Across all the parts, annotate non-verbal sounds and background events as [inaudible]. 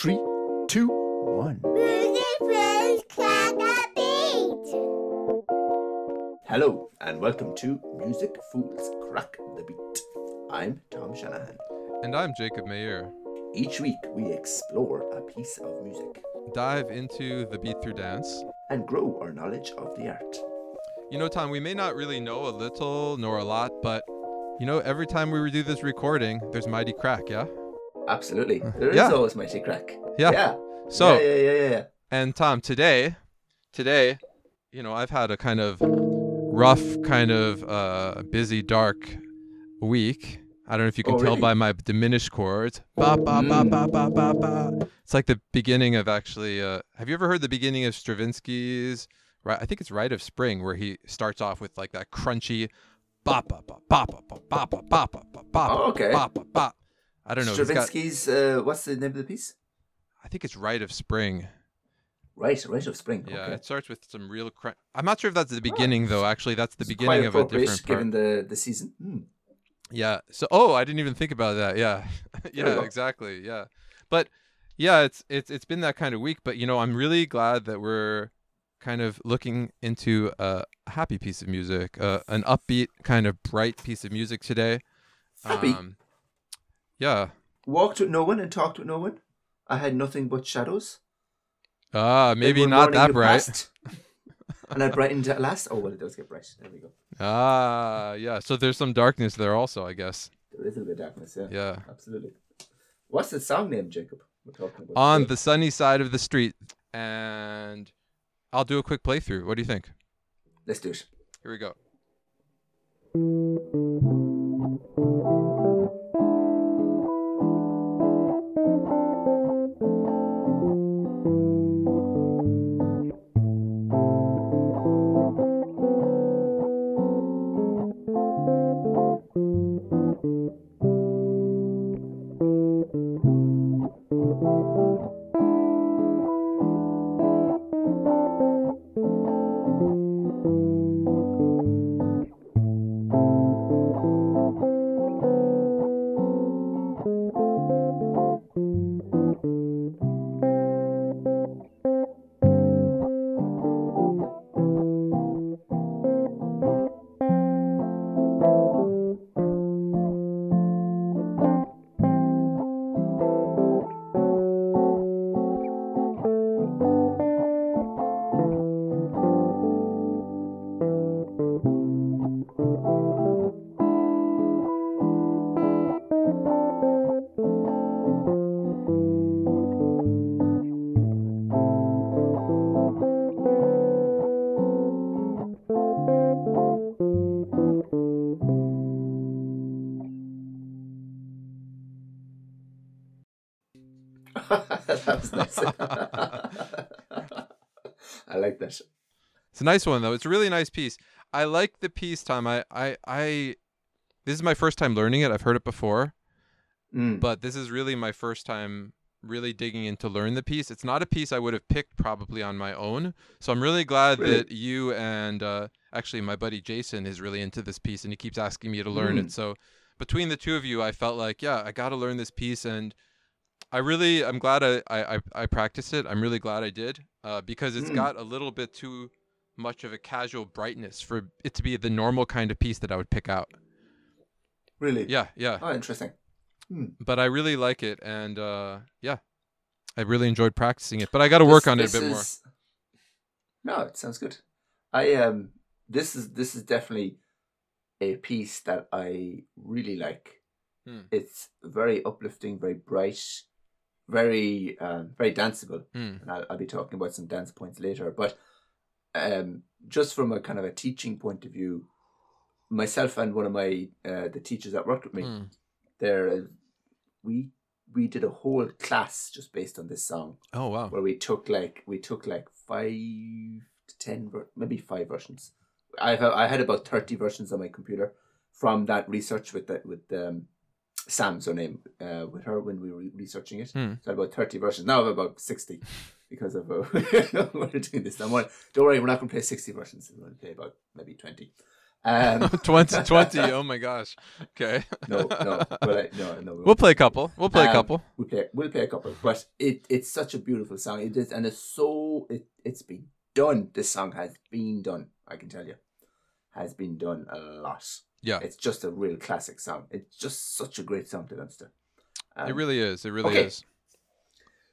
Three, two, one. Music Friends Crack a Beat. Hello, and welcome to Music Fools Crack the Beat. I'm Tom Shanahan. And I'm Jacob Mayer. Each week, we explore a piece of music Dive into the beat through dance. and grow our knowledge of the art. You know, Tom, we may not really know a little nor a lot, but you know, every time we do this recording, there's mighty crack, yeah? Absolutely. There is Yeah. always mighty crack. Yeah. Yeah. So, yeah, yeah, yeah, yeah, yeah. and Tom, today, today, you know, I've had a kind of rough, kind of uh, busy, dark week. I don't know if you can Oh, tell really? by my diminished chords. Ba ba ba ba ba ba ba. It's like the beginning of actually. Uh, have you ever heard the beginning of Stravinsky's? Right, I think it's Rite of Spring, where he starts off with like that crunchy ba ba ba ba ba ba ba ba ba ba ba ba Oh, okay. ba ba ba. I don't know. he's got- Stravinsky's, uh, what's the name of the piece? I think it's Rite of Spring. Right, Rite of Spring. Yeah, okay. it starts with some real crunch. I'm not sure if that's the beginning though. Actually, that's the beginning of a different part. given the, the season. Hmm. Yeah. So, oh, I didn't even think about that. Yeah. [laughs] yeah. Exactly. Yeah. But yeah, it's it's it's been that kind of week. But you know, I'm really glad that we're kind of looking into a happy piece of music, uh, an upbeat kind of bright piece of music today. Happy. Um, yeah. Walked with no one and talked with no one. I had nothing but shadows. Ah, maybe not that bright. [laughs] and I brightened at last. Oh well, it does get bright. There we go. Ah, yeah. So there's some darkness there also, I guess. There is a little bit of darkness. Yeah. Yeah. Absolutely. What's the song name, Jacob? We're talking about on today? the sunny side of the street and I'll do a quick playthrough. What do you think? Let's do it. Here we go. Nice. [laughs] I like that. It's a nice one though. It's a really nice piece. I like the piece, Tom. I I, I this is my first time learning it. I've heard it before, Mm. but this is really my first time really digging in to learn the piece. It's not a piece I would have picked probably on my own. So I'm really glad Really? that you and uh, actually my buddy Jason is really into this piece and he keeps asking me to learn Mm. it. So between the two of you, I felt like, yeah, I got to learn this piece and I really, I'm glad I, I, I, practiced it. I'm really glad I did uh, because it's Mm. got a little bit too much of a casual brightness for it to be the normal kind of piece that I would pick out. Really? Yeah, yeah. Oh, interesting. But I really like it, and uh, yeah, I really enjoyed practicing it. But I got to work on it a bit more. No, it sounds good. I um, this is this is definitely a piece that I really like. Hmm. It's very uplifting, very bright, very um, very danceable. Mm. and I'll, I'll be talking about some dance points later. But um, just from a kind of a teaching point of view, myself and one of my uh, the teachers that worked with me, Mm. there uh, we we did a whole class just based on this song Oh wow. where we took like we took like five to ten ver- maybe five versions. I've I had about thirty versions on my computer from that research with that with um, Sam's her name uh, with her when we were researching it. Hmm. So I had about thirty versions. Now I have about sixty because of uh, [laughs] we're doing this. I'm like, don't worry, we're not going to play sixty versions. We're going to play about maybe twenty. Um, [laughs] 2020. [laughs] Oh my gosh. Okay. no, no, but I, no, no. we We'll play a couple. We'll play a Um, couple. We'll play. We'll play a couple. But it it's such a beautiful song. It is, and it's so it it's been done. This song has been done. I can tell you, has been done a lot. Yeah. It's just a real classic song. It's just such a great song to to. Um, It really is. It really okay. is.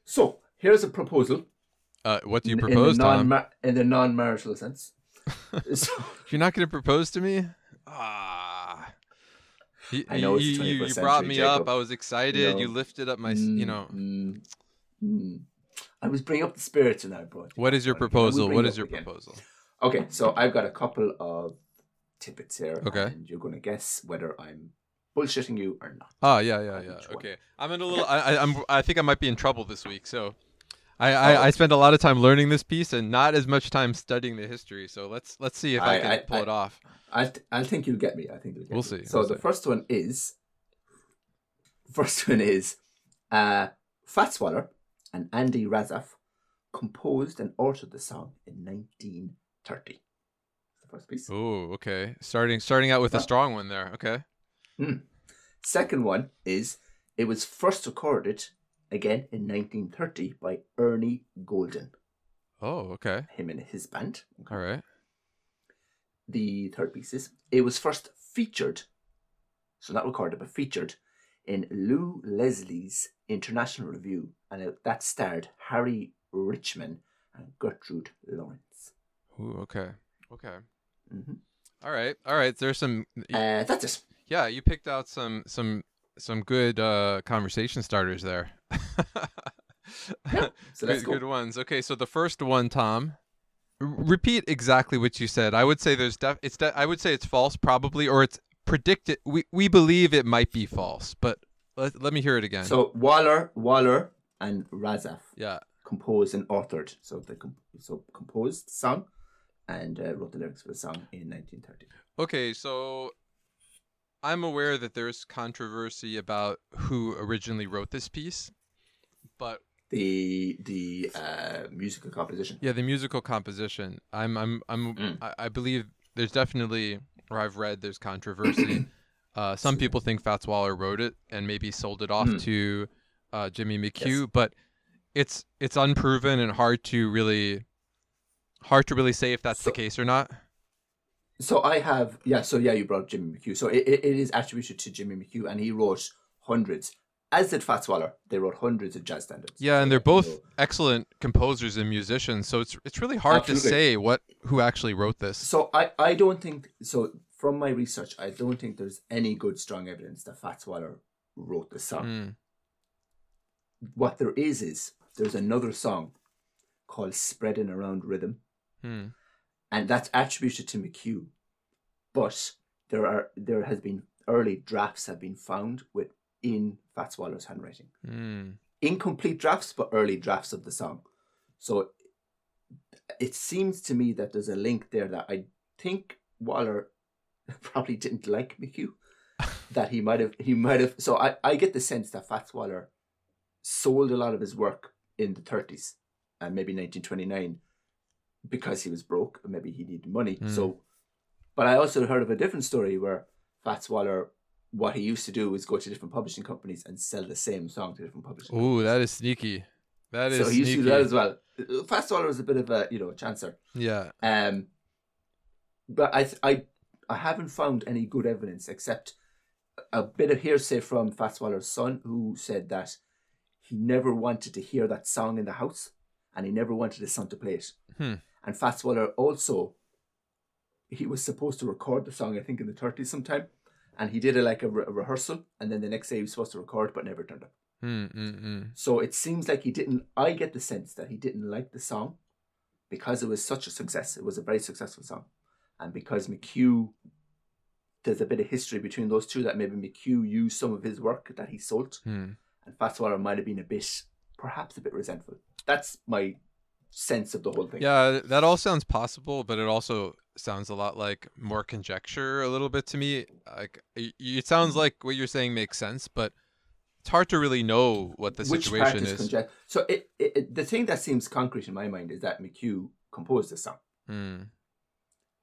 So here's a proposal. Uh, what do you propose, in the Tom? non in the non-marital sense. [laughs] so, You're not going to propose to me? Ah. You, I know it's you, you, you brought me Jacob. up. I was excited. You know. lifted up my, s- you mm, know. mm, mm. I was bringing up the spirits and I brought. you What is your down again. I will proposal? What is your proposal? Okay, so I've got a couple of tidbits here. Okay. And you're going to guess whether I'm bullshitting you or not. Oh yeah, yeah, yeah. one? Okay, I'm in a little. [laughs] I, I, I'm. I think I might be in trouble this week. So, I, Oh. I, I spent a lot of time learning this piece and not as much time studying the history. So let's let's see if I, I- can I- pull I- it off. I th- I think you'll get me. I think you'll get We'll me. see, So we'll the see. first one is, [laughs] first one is, uh, Fats Waller and Andy Razaf composed and authored the song in 1930. First piece. Oh, okay. Starting starting out with a strong one there. Okay. Hmm. Second one is it was first recorded again in 1930 by Ernie Golden, Oh, okay. him and his band. All right. The third piece is it was first featured, so not recorded but featured in Lew Leslie's International Revue, and it, that starred Harry Richman and Gertrude Lawrence. Ooh, okay. Okay. Hmm All right. All right. There's some. Uh, that's it. Yeah, you picked out some some some good uh conversation starters there. [laughs] Yeah, So good, go. good ones. Okay, so the first one, Tom. Repeat exactly what you said. I would say there's def. It's de- I would say it's false, probably, or it's predicted. We we believe it might be false, but let, let me hear it again. So Waller, Waller, and Razaf yeah. composed and authored. So they com- so composed song and uh, wrote the lyrics for the song in 1930. Okay, so I'm aware that there's controversy about who originally wrote this piece, but The the uh, musical composition. yeah, the musical composition. I'm I'm I'm Mm. I, I believe there's definitely or I've read there's controversy. [clears throat] uh, some people think Fats Waller wrote it and maybe sold it off Mm. to uh, Jimmie McHugh, but it's it's unproven and hard to really hard to really say if that's So- the case or not. So I have yeah. So yeah, you brought Jimmie McHugh. So it, it, is attributed to Jimmie McHugh, and he wrote hundreds. As did Fats Waller. They wrote hundreds of jazz standards. Yeah, and they're both excellent composers and musicians, so it's it's really hard Absolutely. to say what who actually wrote this. So I, I don't think so. From my research, I don't think there's any good strong evidence that Fats Waller wrote the song. Mm. What there is is there's another song called "Spreading Around Rhythm," Hmm. and that's attributed to McHugh. But there are there has been early drafts have been found with in Fats Waller's handwriting. Mm. Incomplete drafts, but early drafts of the song. So it seems to me that there's a link there that I think Waller [laughs] probably didn't like McHugh. [laughs] that he might have he might have so I, I get the sense that Fats Waller sold a lot of his work in the thirties and maybe nineteen twenty nine because he was broke and maybe he needed money. Mm. So but I also heard of a different story where Fats Waller what he used to do was go to different publishing companies and sell the same song to different publishing Ooh, that is sneaky. That is so he used to sneaky. do that as well. Fats Waller was a bit of a you know a chancer. Yeah. Um, but I I I haven't found any good evidence except a bit of hearsay from Fats Waller's son, who said that he never wanted to hear that song in the house, and he never wanted his son to play it. Hmm. And Fats Waller also, he was supposed to record the song, I think, in the thirties sometime, and he did a like a, re- a rehearsal, and then the next day he was supposed to record, but never turned up. Mm, mm, mm. So it seems like he didn't. I get the sense that he didn't like the song because it was such a success. It was a very successful song, and because McHugh, there's a bit of history between those two that maybe McHugh used some of his work that he sold, Hmm. and Fats Waller might have been a bit, perhaps a bit resentful. That's my sense of the whole thing. Yeah, that all sounds possible, but it also sounds a lot like more conjecture a little bit to me. Like it sounds like what you're saying makes sense, but it's hard to really know what the Which situation is, conject- So it, it, the thing that seems concrete in my mind is that McHugh composed the song. Hmm.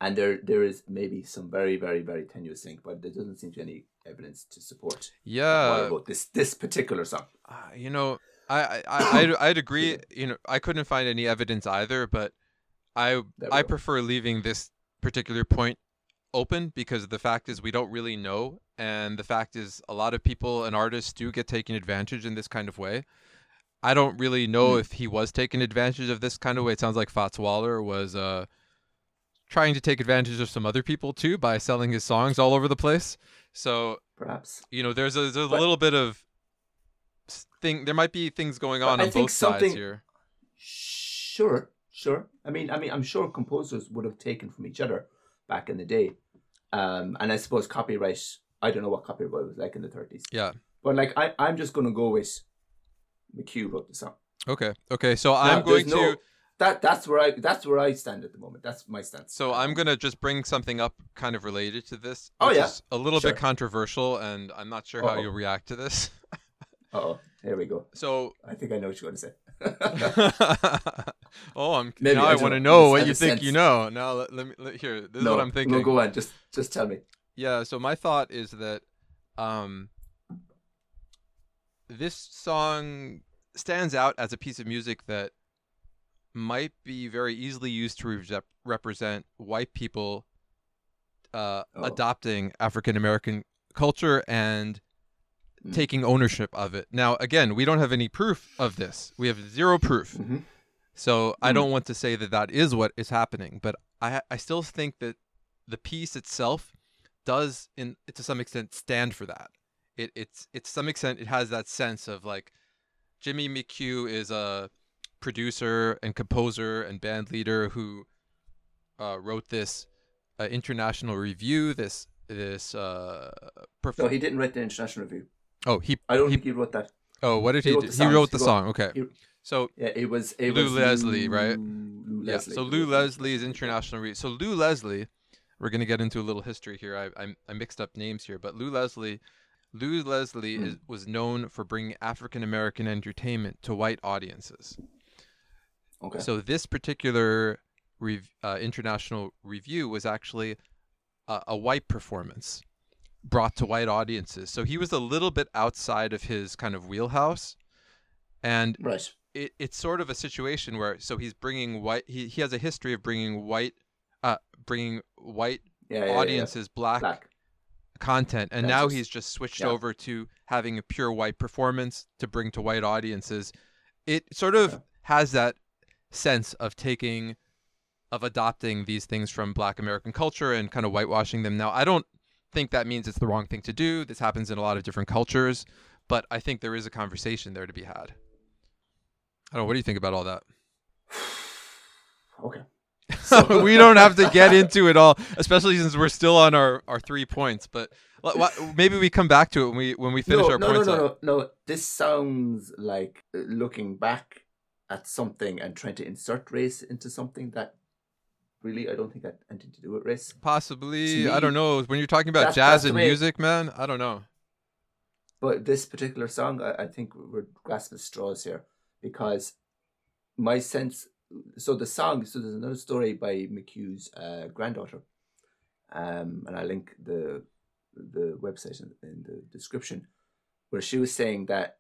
and there there is maybe some very very very tenuous link, but there doesn't seem to be any evidence to support Yeah, about this this particular song. uh, you know, I I I [coughs] I'd, I'd agree. You know, I couldn't find any evidence either, but I I prefer leaving this particular point open because the fact is we don't really know, and the fact is a lot of people and artists do get taken advantage in this kind of way. I don't really know Hmm. if he was taking advantage of this kind of way. It sounds like Fats Waller was uh trying to take advantage of some other people too by selling his songs all over the place. So Perhaps you know, there's a there's a But- little bit of thing. There might be things going on I on both sides here. sure, sure. I mean, I mean, I'm sure composers would have taken from each other back in the day, um, and I suppose copyright. I don't know what copyright was like in the 30s, Yeah. but like I, I'm just gonna go with McHugh wrote the song. Okay. Okay. So Now, I'm going to. no- that that's where I that's where I stand at the moment. That's my stance. So I'm gonna just bring something up, kind of related to this. Oh, yeah. a little Sure. bit controversial, and I'm not sure how Uh-oh. you'll react to this. oh, here we go. So, I think I know what you're going to say. [laughs] oh, I'm Maybe, now I I, want to know. what you think you know. Now let, let me let, here. This no, is what I'm thinking. No, go on. Just just tell me. Yeah, so my thought is that um this song stands out as a piece of music that might be very easily used to rep- represent white people uh, Oh. adopting African American culture and Mm. taking ownership of it. Now, again, we don't have any proof of this. We have zero proof. hmm So I Mm. don't want to say that that is what is happening, but I I still think that the piece itself does, in to some extent, stand for that. It it's it's some extent it has that sense of like Jimmie McHugh is a producer and composer and band leader who uh, wrote this uh, international review. This this uh, perf- No, he didn't write the international review. Oh he I don't he think he wrote that. oh what did he he, wrote do? the He wrote He the wrote- song. Okay, he- so Yeah, it was it Lew was Leslie, right? Lew Yeah, Leslie. so Lew Leslie is international re- so Lew Leslie, we're gonna get into a little history here. I I, I mixed up names here, but Lew Leslie, Lew Leslie Hmm. is, was known for bringing African American entertainment to white audiences. Okay. So this particular rev- uh, international review was actually a, a white performance brought to white audiences. So he was a little bit outside of his kind of wheelhouse, and right. it, it's sort of a situation where so he's bringing white he, he has a history of bringing white uh bringing white Yeah, yeah, yeah, yeah. audiences black, Black. content and That's now just- he's just switched over to having a pure white performance to bring to white audiences it sort of has that sense of taking of adopting these things from black american culture and kind of whitewashing them now i don't think that means it's the wrong thing to do this happens in a lot of different cultures but i think there is a conversation there to be had i don't know what do you think about all that [sighs] Okay. [laughs] So. we don't have to get into it all, especially since we're still on our, our three points. But maybe we come back to it when we when we finish no, our no, points. no, no, up. no, no. This sounds like uh, looking back at something and trying to insert race into something that really I don't think had anything to do with race. Possibly, To I don't know. When you're talking about jazz and way- music, man, I don't know. But this particular song, I, I think we're grasping straws here because my sense. So the song. So there's another story by McHugh's uh, granddaughter, um, and I link the the website in, in the description, where she was saying that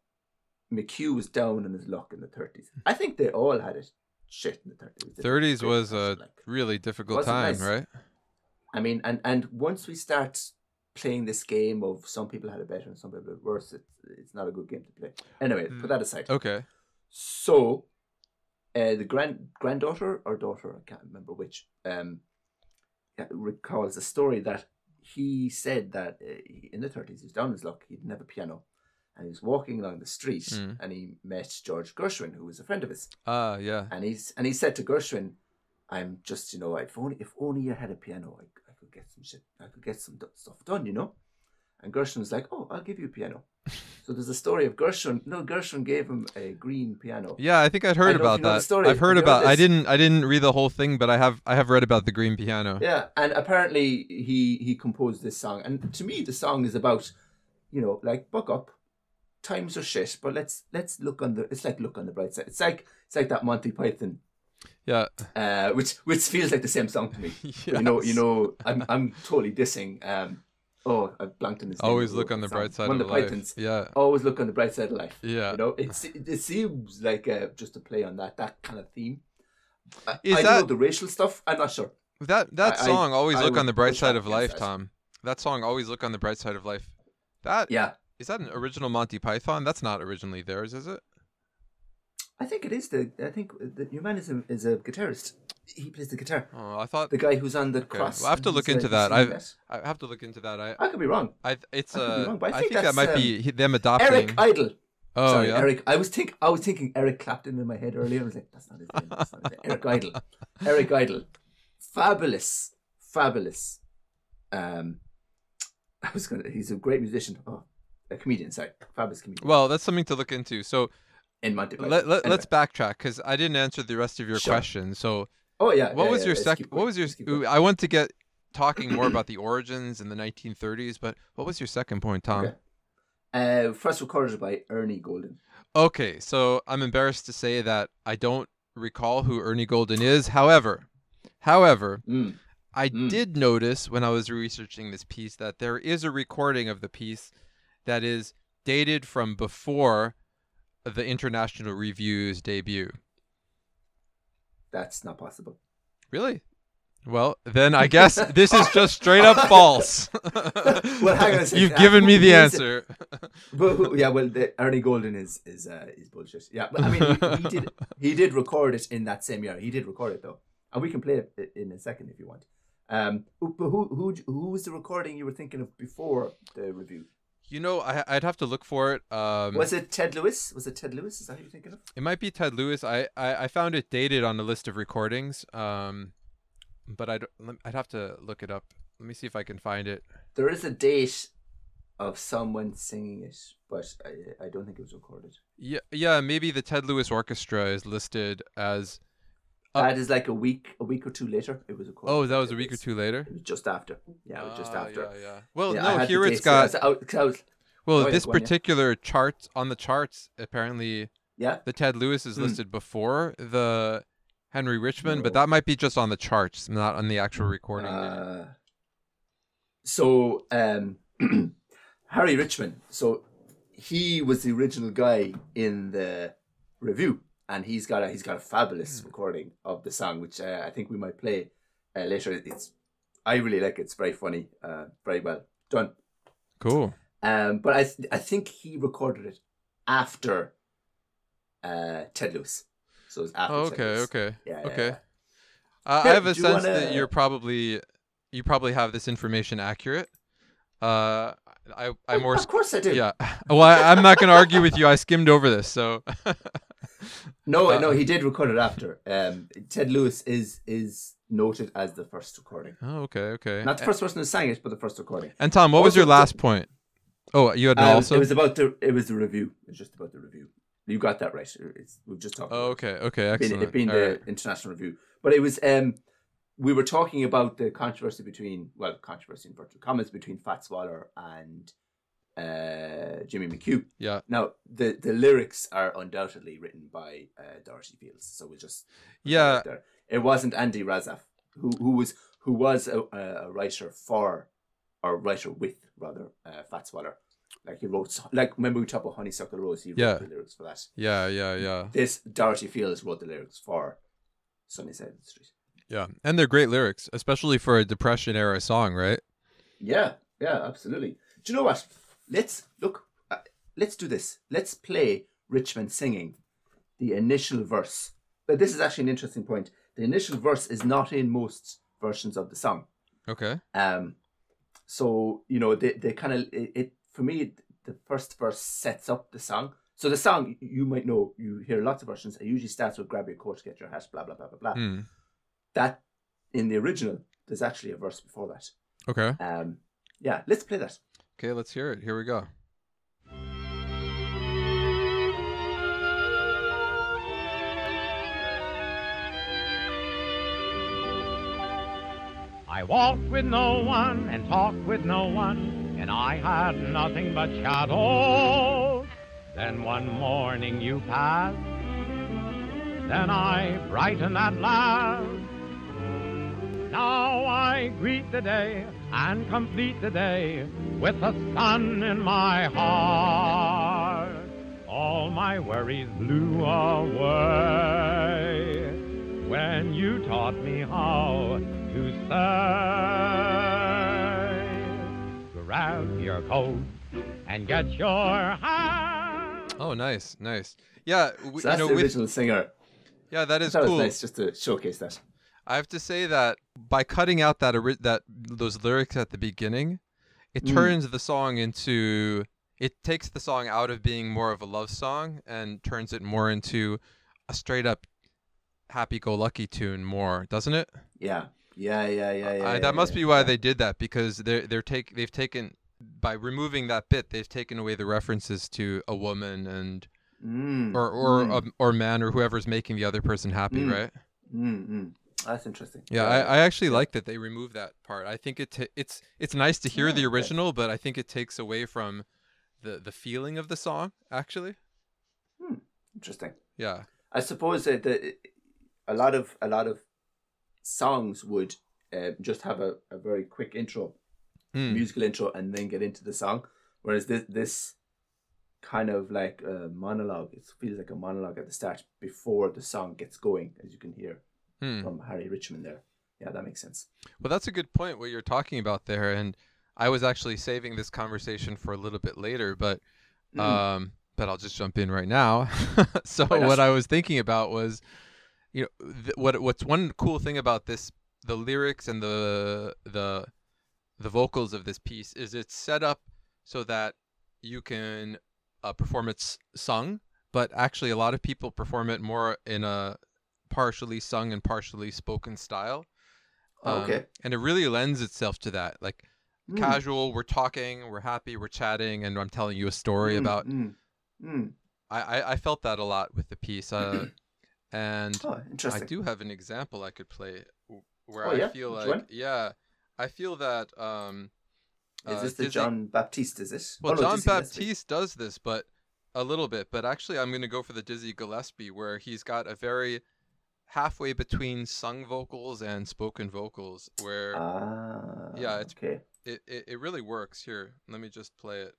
McHugh was down in his luck in the thirties. I think they all had it shit in the thirties. 30s was a like, really difficult time, nice. right? I mean, and and once we start playing this game of some people had it better and some people had it worse, it's it's not a good game to play. Anyway, Mm. put that aside. Okay. So, uh, the grand granddaughter or daughter, I can't remember which, um, recalls a story that he said that uh, in the thirties he was down his luck. He didn't have a piano, and he was walking along the street, Mm. and he met George Gershwin, who was a friend of his, Ah, yeah. and he's and he said to Gershwin, "I'm just you know if only if only you had a piano, I, I could get some shit, I could get some d- stuff done, you know." And Gershwin was like, "Oh, I'll give you a piano." [laughs] so there's a story of Gershwin. No, Gershwin gave him a green piano. Yeah, I think I'd heard don't know if about you know that. story. I've heard you about. I didn't. I didn't read the whole thing, but I have. I have read about the green piano. Yeah, and apparently he he composed this song, and to me the song is about, you know, like buck up, times are shit, but let's let's look on the. It's like look on the bright side. It's like it's like that Monty Python Yeah. uh, which which feels like the same song to me. yes. [laughs] You know, you know, I'm I'm totally dissing. Um, oh, I blanked on his name. Always look on the song. bright side One of the life. Pythons. Yeah. Always look on the bright side of life. Yeah. You know, it's it seems like uh, just a play on that that kind of theme. Is I don't know that- the racial stuff. I'm not sure. That that I- song always look on the bright side of life, that. Tom. That song always look on the bright side of life. That is that an original Monty Python? That's not originally theirs, is it? I think it is the. I think the your man is a is a guitarist. He plays the guitar. Oh, I thought The guy who's on the Okay, cross. well, I have to look into that. singing I have to look into that. I I could be wrong. I it's I uh wrong, I I think think that might um, be them adopting. Eric Idle. oh Sorry, yeah. Eric. I was think I was thinking Eric Clapton in my head earlier. I was like, that's not his name. That's not his name. Eric Idle. [laughs] Eric Idle. Fabulous, fabulous. Um, I was gonna. He's a great musician. Oh, a comedian. Sorry, fabulous comedian. Well, that's something to look into. So in Monty let, let, Anyway. let's backtrack because I didn't answer the rest of your Sure. question. So Oh yeah. what yeah, was yeah, your second? What was your? let's keep going. ooh, I want to get talking more about the origins in the 1930s, but what was your second point, Tom? Okay. Uh, first recorded by Ernie Golden. Okay, so I'm embarrassed to say that I don't recall who Ernie Golden is. However, however, Mm. I Mm. did notice when I was researching this piece that there is a recording of the piece that is dated from before the International Revue's debut. That's not possible. Really? Well, then I guess this is just straight up false. [laughs] Well, hang on a second. You've given me the answer. But yeah, well, the, Ernie Golden is is uh, is bullshit. Yeah, but I mean, he, he did he did record it in that same year. He did record it though, and we can play it in a second if you want. Um, but who who who was the recording you were thinking of before the review? You know, I, I'd have to look for it. Um, Was it Ted Lewis? Was it Ted Lewis? Is that who you're thinking of? It might be Ted Lewis. I, I, I found it dated on a list of recordings. Um, but I'd I'd have to look it up. Let me see if I can find it. There is a date of someone singing it, but I, I don't think it was recorded. Yeah, yeah. Maybe the Ted Lewis Orchestra is listed as. Uh, that is like a week, a week or two later. It was recorded. Oh, that was a week or two later. It was just after. Yeah, it was just Ah, after. Yeah, yeah. Well, Yeah, no. Here it's got. I was- I was- Well, Oh, yeah, this yeah. particular chart on the charts apparently yeah. the Ted Lewis is Hmm. listed before the Henry Richman, but that might be just on the charts, not on the actual recording. Uh, so um, [clears throat] Harry Richman, so he was the original guy in the review, and he's got a he's got a fabulous Hmm. recording of the song, which uh, I think we might play uh, later. It's I really like it. It's very funny, uh, very well done. cool. Um, but I th- I think he recorded it after uh, Ted Lewis. So it's after. Oh, Ted okay, Lewis. okay. Yeah, yeah, Okay. yeah. Uh, I have a sense wanna- that you're probably you probably have this information accurate. Uh, I I more Of course I do. yeah. [laughs] Well, I, I'm not going to argue with you. I skimmed over this, so [laughs] No, Uh, no, he did record it after. Um, Ted Lewis is is noted as the first recording, oh, okay, okay. not the first person who sang it, but the first recording. And Tom, what was your the- last point? Oh, you had Um, also. It was about the it was the review. It was just about the review. You got that right. It's, we've just talked. Oh, okay, okay, it. It being, excellent. it being the right. international review, but it was um, we were talking about the controversy between well, controversy in virtual comments between Fats Waller and uh, Jimmie McHugh. Yeah. Now the the lyrics are undoubtedly written by uh, Dorothy Fields, so we'll just Yeah. It wasn't Andy Razaf who who was who was a, a writer for or writer with rather uh, Fats Waller. Like he wrote like remember we talked about Honeysuckle Rose. He wrote Yeah. the lyrics for that. Yeah, yeah, yeah, This Dorothy Fields wrote the lyrics for Sunny Side of the Street. yeah. And they're great lyrics, especially for a Depression era song, right? Yeah, yeah, absolutely. Do you know what? Let's look. Uh, let's do this. Let's play Richman singing the initial verse. But this is actually an interesting point. The initial verse is not in most versions of the song. Okay. Um, so you know they they kind of it, it for me the first verse sets up the song. So the song you might know you hear lots of versions. It usually starts with grab your coat, get your hat, blah blah blah blah blah. Hmm. That in the original there's actually a verse before that. Okay. Um, yeah, let's play that. Okay, let's hear it. Here we go. I walked with no one and talked with no one, and I had nothing but shadows. Then one morning you passed, then I brighten at last. Now I greet the day and complete the day with the sun in my heart. All my worries blew away when you taught me how to say. Grab your coat and get your hat. Oh, nice, nice. Yeah, we, So that's you know, the with, original singer. yeah, that I is cool. was nice just to showcase that. I have to say that by cutting out that that those lyrics at the beginning, it Mm. turns the song into it takes the song out of being more of a love song and turns it more into a straight up happy-go-lucky tune more, doesn't it? Yeah. Yeah, yeah, yeah, yeah. I, yeah, that must yeah, be why yeah. they did that because they're they're take they've taken by removing that bit they've taken away the references to a woman and Mm, or or mm, a, or man or whoever's making the other person happy, Mm. right? mm, mm. That's interesting. Yeah, I, I actually like that they removed that part. I think it ta it's it's nice to hear the Yeah, okay. original, but I think it takes away from the the feeling of the song. Actually, interesting. yeah, I suppose that the, a lot of a lot of songs would uh, just have a, a very quick intro, Hmm. musical intro, and then get into the song. Whereas this this kind of like a monologue, it feels like a monologue at the start before the song gets going, as you can hear Hmm. from Harry Richman there. Yeah, that makes sense. Well, that's a good point what you're talking about there, and I was actually saving this conversation for a little bit later, but Mm. um, but I'll just jump in right now. [laughs] so what I was thinking about was, you know, th- what what's one cool thing about this, the lyrics and the the the vocals of this piece is it's set up so that you can uh, perform it sung, but actually a lot of people perform it more in a partially sung and partially spoken style. Um, okay. and it really lends itself to that. Like Mm, casual, we're talking, we're happy, we're chatting, and I'm telling you a story mm, about. mm, mm. I, I I felt that a lot with the piece, uh, [clears throat] and Oh, I do have an example I could play where Oh, I yeah? feel Which like one? yeah, I feel that um. Is uh, this the Dizzy- Jon Batiste? Is this Well, Oh, no, Jon Gillespie. Batiste does this, but a little bit. But actually, I'm going to go for the Dizzy Gillespie, where he's got a very halfway between sung vocals and spoken vocals, where Ah. Yeah, it's- okay. it, it, it really works. Here, let me just play it.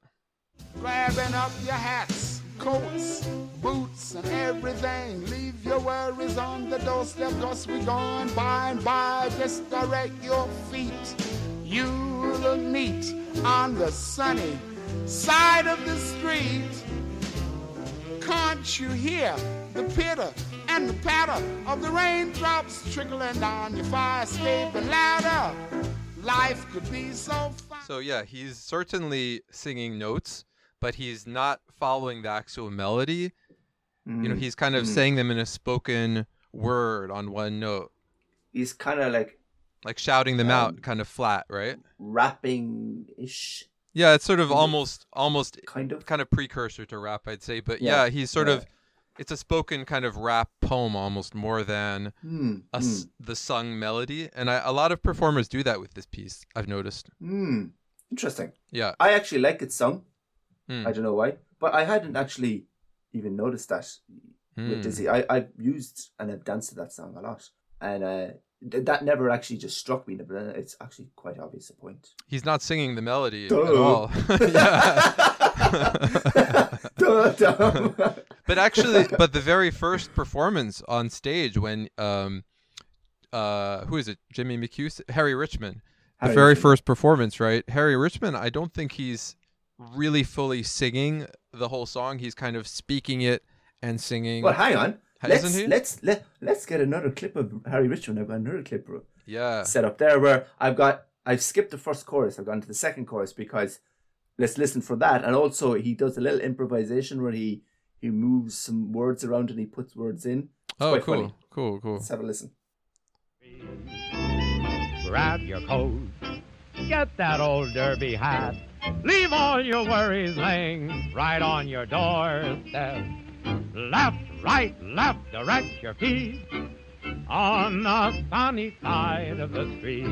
Grabbing up your hats, coats, boots, and everything. Leave your worries on the doorstep, cause we going by and by. Just direct your feet. You look neat on the sunny side of the street. Can't you hear the pitter and the patter of the raindrops trickling down your fire escaping ladder? Life could be so fun. So yeah, he's certainly singing notes, but he's not following the actual melody. You know, Mm. he's kind of Mm. saying them in a spoken word on one note, He's kind of like like shouting them Um, out, kind of flat, right? rapping ish, Yeah, it's sort of almost, almost kind of. kind of precursor to rap, I'd say. But Yeah, yeah, he's sort yeah. of, it's a spoken kind of rap poem almost more than Hmm. a s the sung melody. And I, a lot of performers do that with this piece. I've noticed. Hmm. Interesting. Yeah. I actually like it sung. Hmm. I don't know why, but I hadn't actually even noticed that Hmm. with Dizzy. I I've used and I've danced to that song a lot, and uh, th- that never actually just struck me. But it's actually quite obvious a point. He's not singing the melody Duh. at all. [laughs] yeah. [laughs] Duh, dumb. [laughs] but actually, but the very first performance on stage when um, uh, who is it? Jimmie McHugh, Harry Richman. The Harry very Richman. first performance, right? Harry Richman. I don't think he's really fully singing the whole song. He's kind of speaking it and singing. Well, hang on. Let's let's let let's get another clip of Harry Richman. I've got another clip bro, yeah. set up there where I've got I've skipped the first chorus. I've gone to the second chorus because let's listen for that. And also he does a little improvisation where he he moves some words around and he puts words in. It's Oh, quite cool, funny. cool, cool. Let's have a listen. Grab your coat, get that old derby hat, leave all your worries laying right on your doorstep. Left, right, left, direct your feet on the sunny side of the street.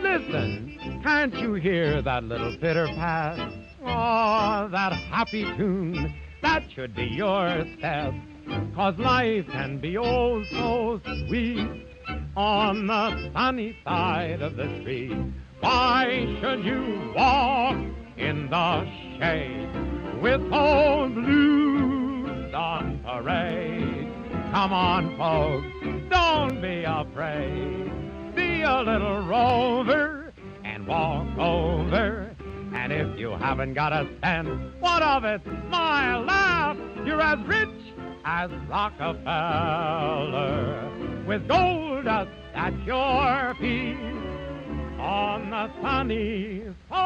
Listen, can't you hear that little pitter pat? Oh, that happy tune, that should be your step. Cause life can be oh so sweet on the sunny side of the street. Why should you walk in the shade with old blues on parade? Come on, folks, don't be afraid. Be a little rover and walk over. And if you haven't got a cent, what of it? Smile, laugh. You're as rich as Rockefeller with gold dust at your feet on the sunny side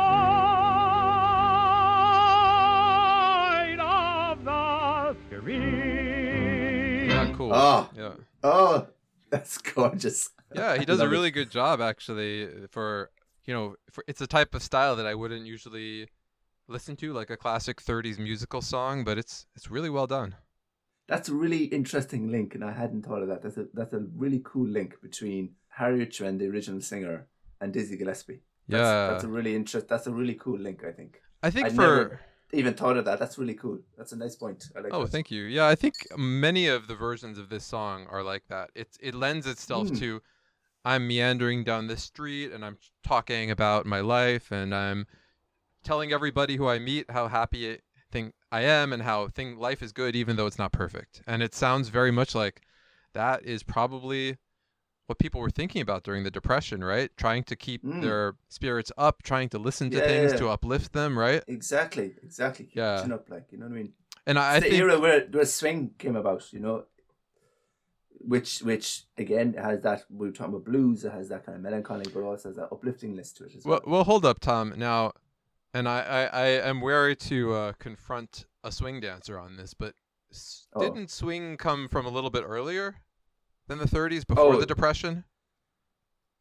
of the street. Yeah, cool. Oh. Yeah. Oh, [laughs] that's gorgeous. Yeah, he does a really good job actually for you know, for, it's a type of style that I wouldn't usually listen to like a classic 30s musical song, but it's it's really well done. That's a really interesting link, and I hadn't thought of that. That's a that's a really cool link between Harry Richman, the original singer, and Dizzy Gillespie. That's, Yeah. that's a really interest. That's a really cool link. I think. I think I'd for even thought of that. That's really cool. That's a nice point. I like. Oh, that. thank you. Yeah, I think many of the versions of this song are like that. It it lends itself Mm. to I'm meandering down the street and I'm talking about my life and I'm telling everybody who I meet how happy I think I am and how thing life is good even though it's not perfect. And it sounds very much like that is probably what people were thinking about during the depression, right? Trying to keep Mm. their spirits up, trying to listen to Yeah, things yeah, to uplift them, right? Exactly. Exactly. Keep Yeah. up, like you know what I mean. And I, I the think era where where swing came about. You know. Which which again has that we were talking about blues. It has that kind of melancholy, but also has that uplifting list to it as well. Well, well, hold up, Tom. Now, and I, I, I am wary to uh, confront a swing dancer on this, but s- Oh. didn't swing come from a little bit earlier than the 30s before Oh. the Depression?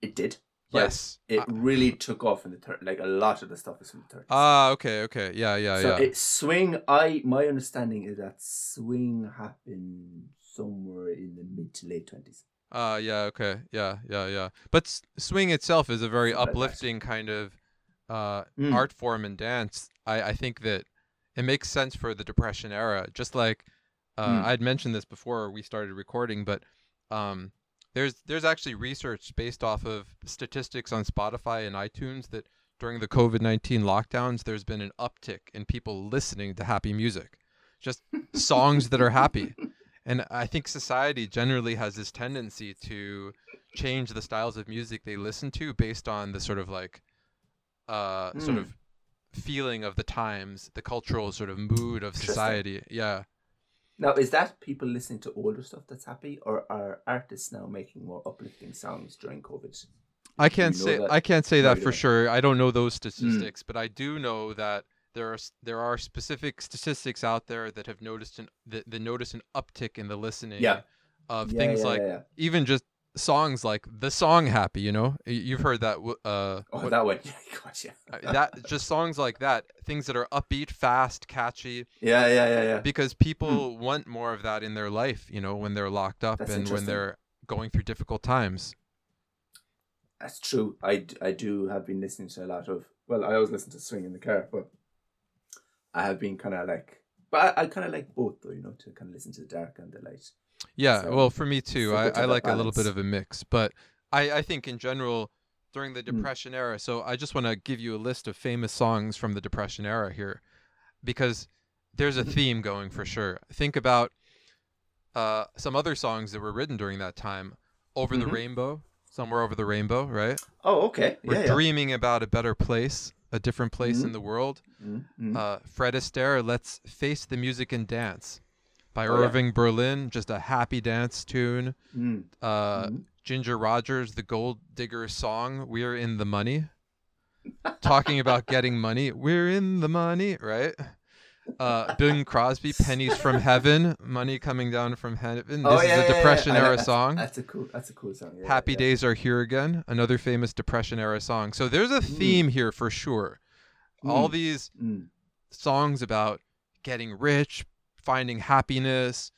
it did. Yes. It Ah, really took off in the third. Like a lot of the stuff is from the thirties. Ah, okay, okay. Yeah, yeah, so yeah. it swing. I my understanding is that swing happened somewhere in the mid to late twenties. Ah, yeah, okay. Yeah, yeah, yeah. But s- swing itself is a very Something like that. uplifting kind of uh, Mm. art form and dance. I, I think that it makes sense for the Depression era. Just like uh, Mm. I'd mentioned this before we started recording, but um, there's there's actually research based off of statistics on Spotify and iTunes that during the COVID nineteen lockdowns, there's been an uptick in people listening to happy music, just [laughs] songs that are happy. And I think society generally has this tendency to change the styles of music they listen to based on the sort of like uh sort Mm. of feeling of the times, the cultural sort of mood of society. Yeah. Now, is that people listening to older stuff that's happy, or are artists now making more uplifting songs during COVID? I can't say that? I can't say that for sure. I don't know those Hmm. statistics, but I do know that there are there are specific statistics out there that have noticed an that, that notice an uptick in the listening Yeah. of Yeah, things yeah, like even just songs like the song happy you know you've heard that uh Oh, what- that one. [laughs] Yeah, gosh, yeah. uh, that just songs like that things that are upbeat fast catchy Yeah, yeah, yeah, yeah. because people want more of that in their life you know when they're locked up That's and when they're going through difficult times That's true. I, I do have been listening to a lot of. Well, I always listen to swing in the car, but I have been kind of like. But I, I kind of like both, though. You know, to kind of listen to the dark and the light. Yeah, So, well, for me too. I, I like a little bit of a mix, but I, I think in general, during the Mm. Depression era, so I just want to give you a list of famous songs from the Depression era here, because there's Mm-hmm. a theme going for sure. Think about uh, some other songs that were written during that time. Over the Mhm. Rainbow, Somewhere Over the Rainbow, right? Oh, okay. We're yeah, yeah. dreaming about a better place, a different place in Mhm. the world. Mm, mm. Uh, Fred Astaire, Let's Face the Music and Dance by Oh, yeah. Irving Berlin, just a happy dance tune. Mm, Uh, mhm. Ginger Rogers, the Gold Digger song, We're in the Money. Talking about getting money. We're in the money, right? Uh, Bing Crosby, Pennies from [laughs] Heaven, Money Coming Down from Heaven. This Oh, is yeah, a yeah, yeah. Depression know, era that's- song. That's a cool. That's a cool song. Yeah, Happy yeah. Days Are Here Again, another famous Depression era song. So there's a Mm. theme here for sure. All Mm. these Mm, songs about getting rich, finding happiness,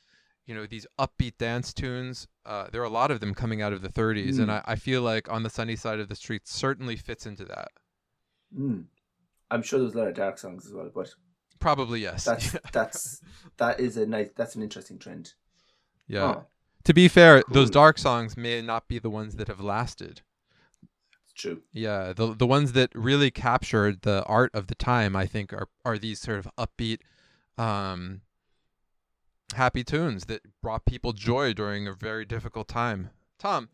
you know, these upbeat dance tunes. Uh, there are a lot of them coming out of the 30s, and Mm. I, I feel like On the Sunny Side of the Street certainly fits into that. mm. I'm sure there's a lot of dark songs as well, but Probably yes. that's [laughs] that's that is a nice. That's an interesting trend. Yeah. Oh, To be fair, those dark songs may not be the ones that have lasted. it's true. Yeah, the the ones that really captured the art of the time, I think, are are these sort of upbeat, um, happy tunes that brought people joy during a very difficult time. Tom,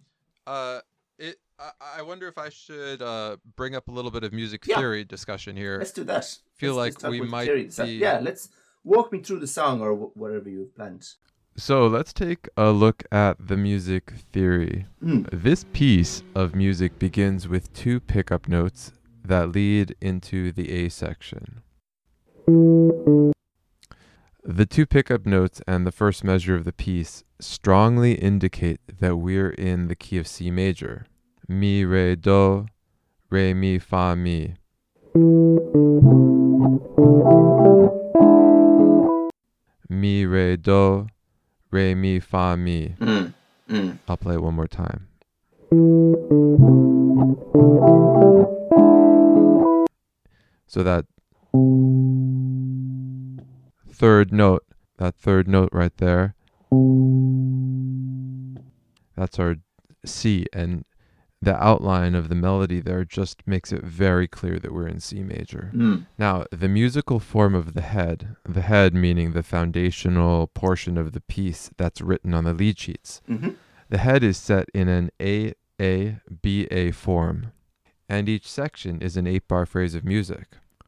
uh, it I, wonder if I should uh bring up a little bit of music Yeah. theory discussion here. Let's do that. Feel Let's- like we might theory. Be- Yeah, let's walk me through the song or wh- whatever you've planned. So let's take a look at the music theory. Mm. This piece of music begins with two pickup notes that lead into the A section. The two pickup notes and the first measure of the piece strongly indicate that we're in the key of C major. Mi, re, do, re, mi, fa, mi. Mi, re, do, re, mi, fa, mi. Mm. Mm. I'll play it one more time. So that third note, that third note right there, that's our C, and the outline of the melody there just makes it very clear that we're in C major. Mm. Now, the musical form of the head, the head meaning the foundational portion of the piece that's written on the lead sheets, Mhm. the head is set in an A A B A form, and each section is an eight bar phrase of music.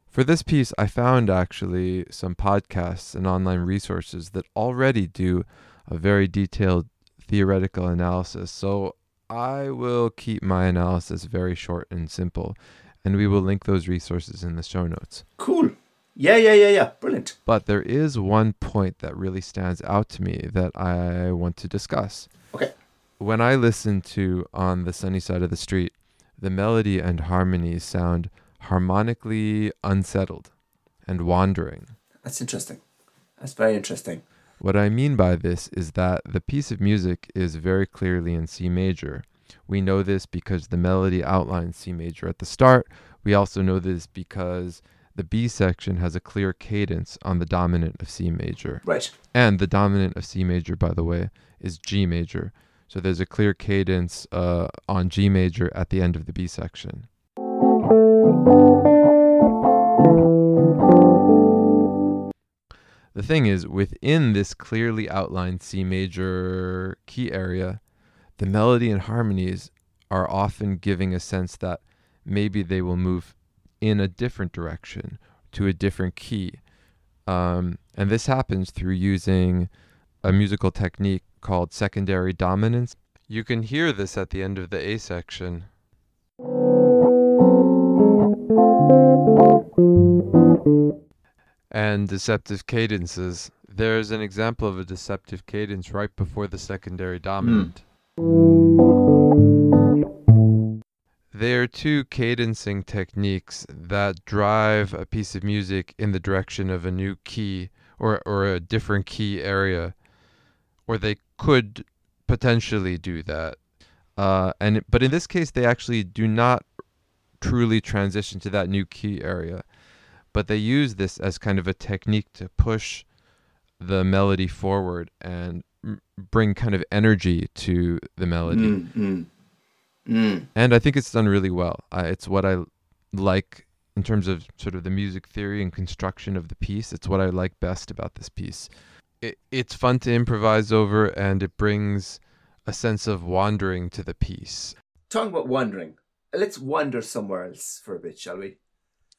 For this piece, I found actually some podcasts and online resources that already do a very detailed theoretical analysis. So I will keep my analysis very short and simple, and we will link those resources in the show notes. Cool. Yeah, yeah, yeah, yeah. Brilliant. But there is one point that really stands out to me that I want to discuss. Okay. When I listen to On the Sunny Side of the Street, the melody and harmonies sound harmonically unsettled and wandering. That's interesting. That's very interesting. What I mean by this is that the piece of music is very clearly in C major. We know this because the melody outlines C major at the start. We also know this because the B section has a clear cadence on the dominant of C major. Right. And the dominant of C major, by the way, is G major. So there's a clear cadence uh, on G major at the end of the B section. The thing is, within this clearly outlined C major key area, the melody and harmonies are often giving a sense that maybe they will move in a different direction to a different key. Um, and this happens through using a musical technique called secondary dominants. You can hear this at the end of the A section. And deceptive cadences. There's an example of a deceptive cadence right before the secondary dominant. They are two cadencing techniques that drive a piece of music in the direction of a new key or, or a different key area, or they could potentially do that. Uh, and but in this case, they actually do not truly transition to that new key area, but they use this as kind of a technique to push the melody forward and m- bring kind of energy to the melody Mm, mm, mm. and I think it's done really well. Uh, it's what I like in terms of sort of the music theory and construction of the piece. It's what I like best about this piece. It, it's fun to improvise over, and it brings a sense of wandering to the piece. Talking about wandering, let's wander somewhere else for a bit, shall we?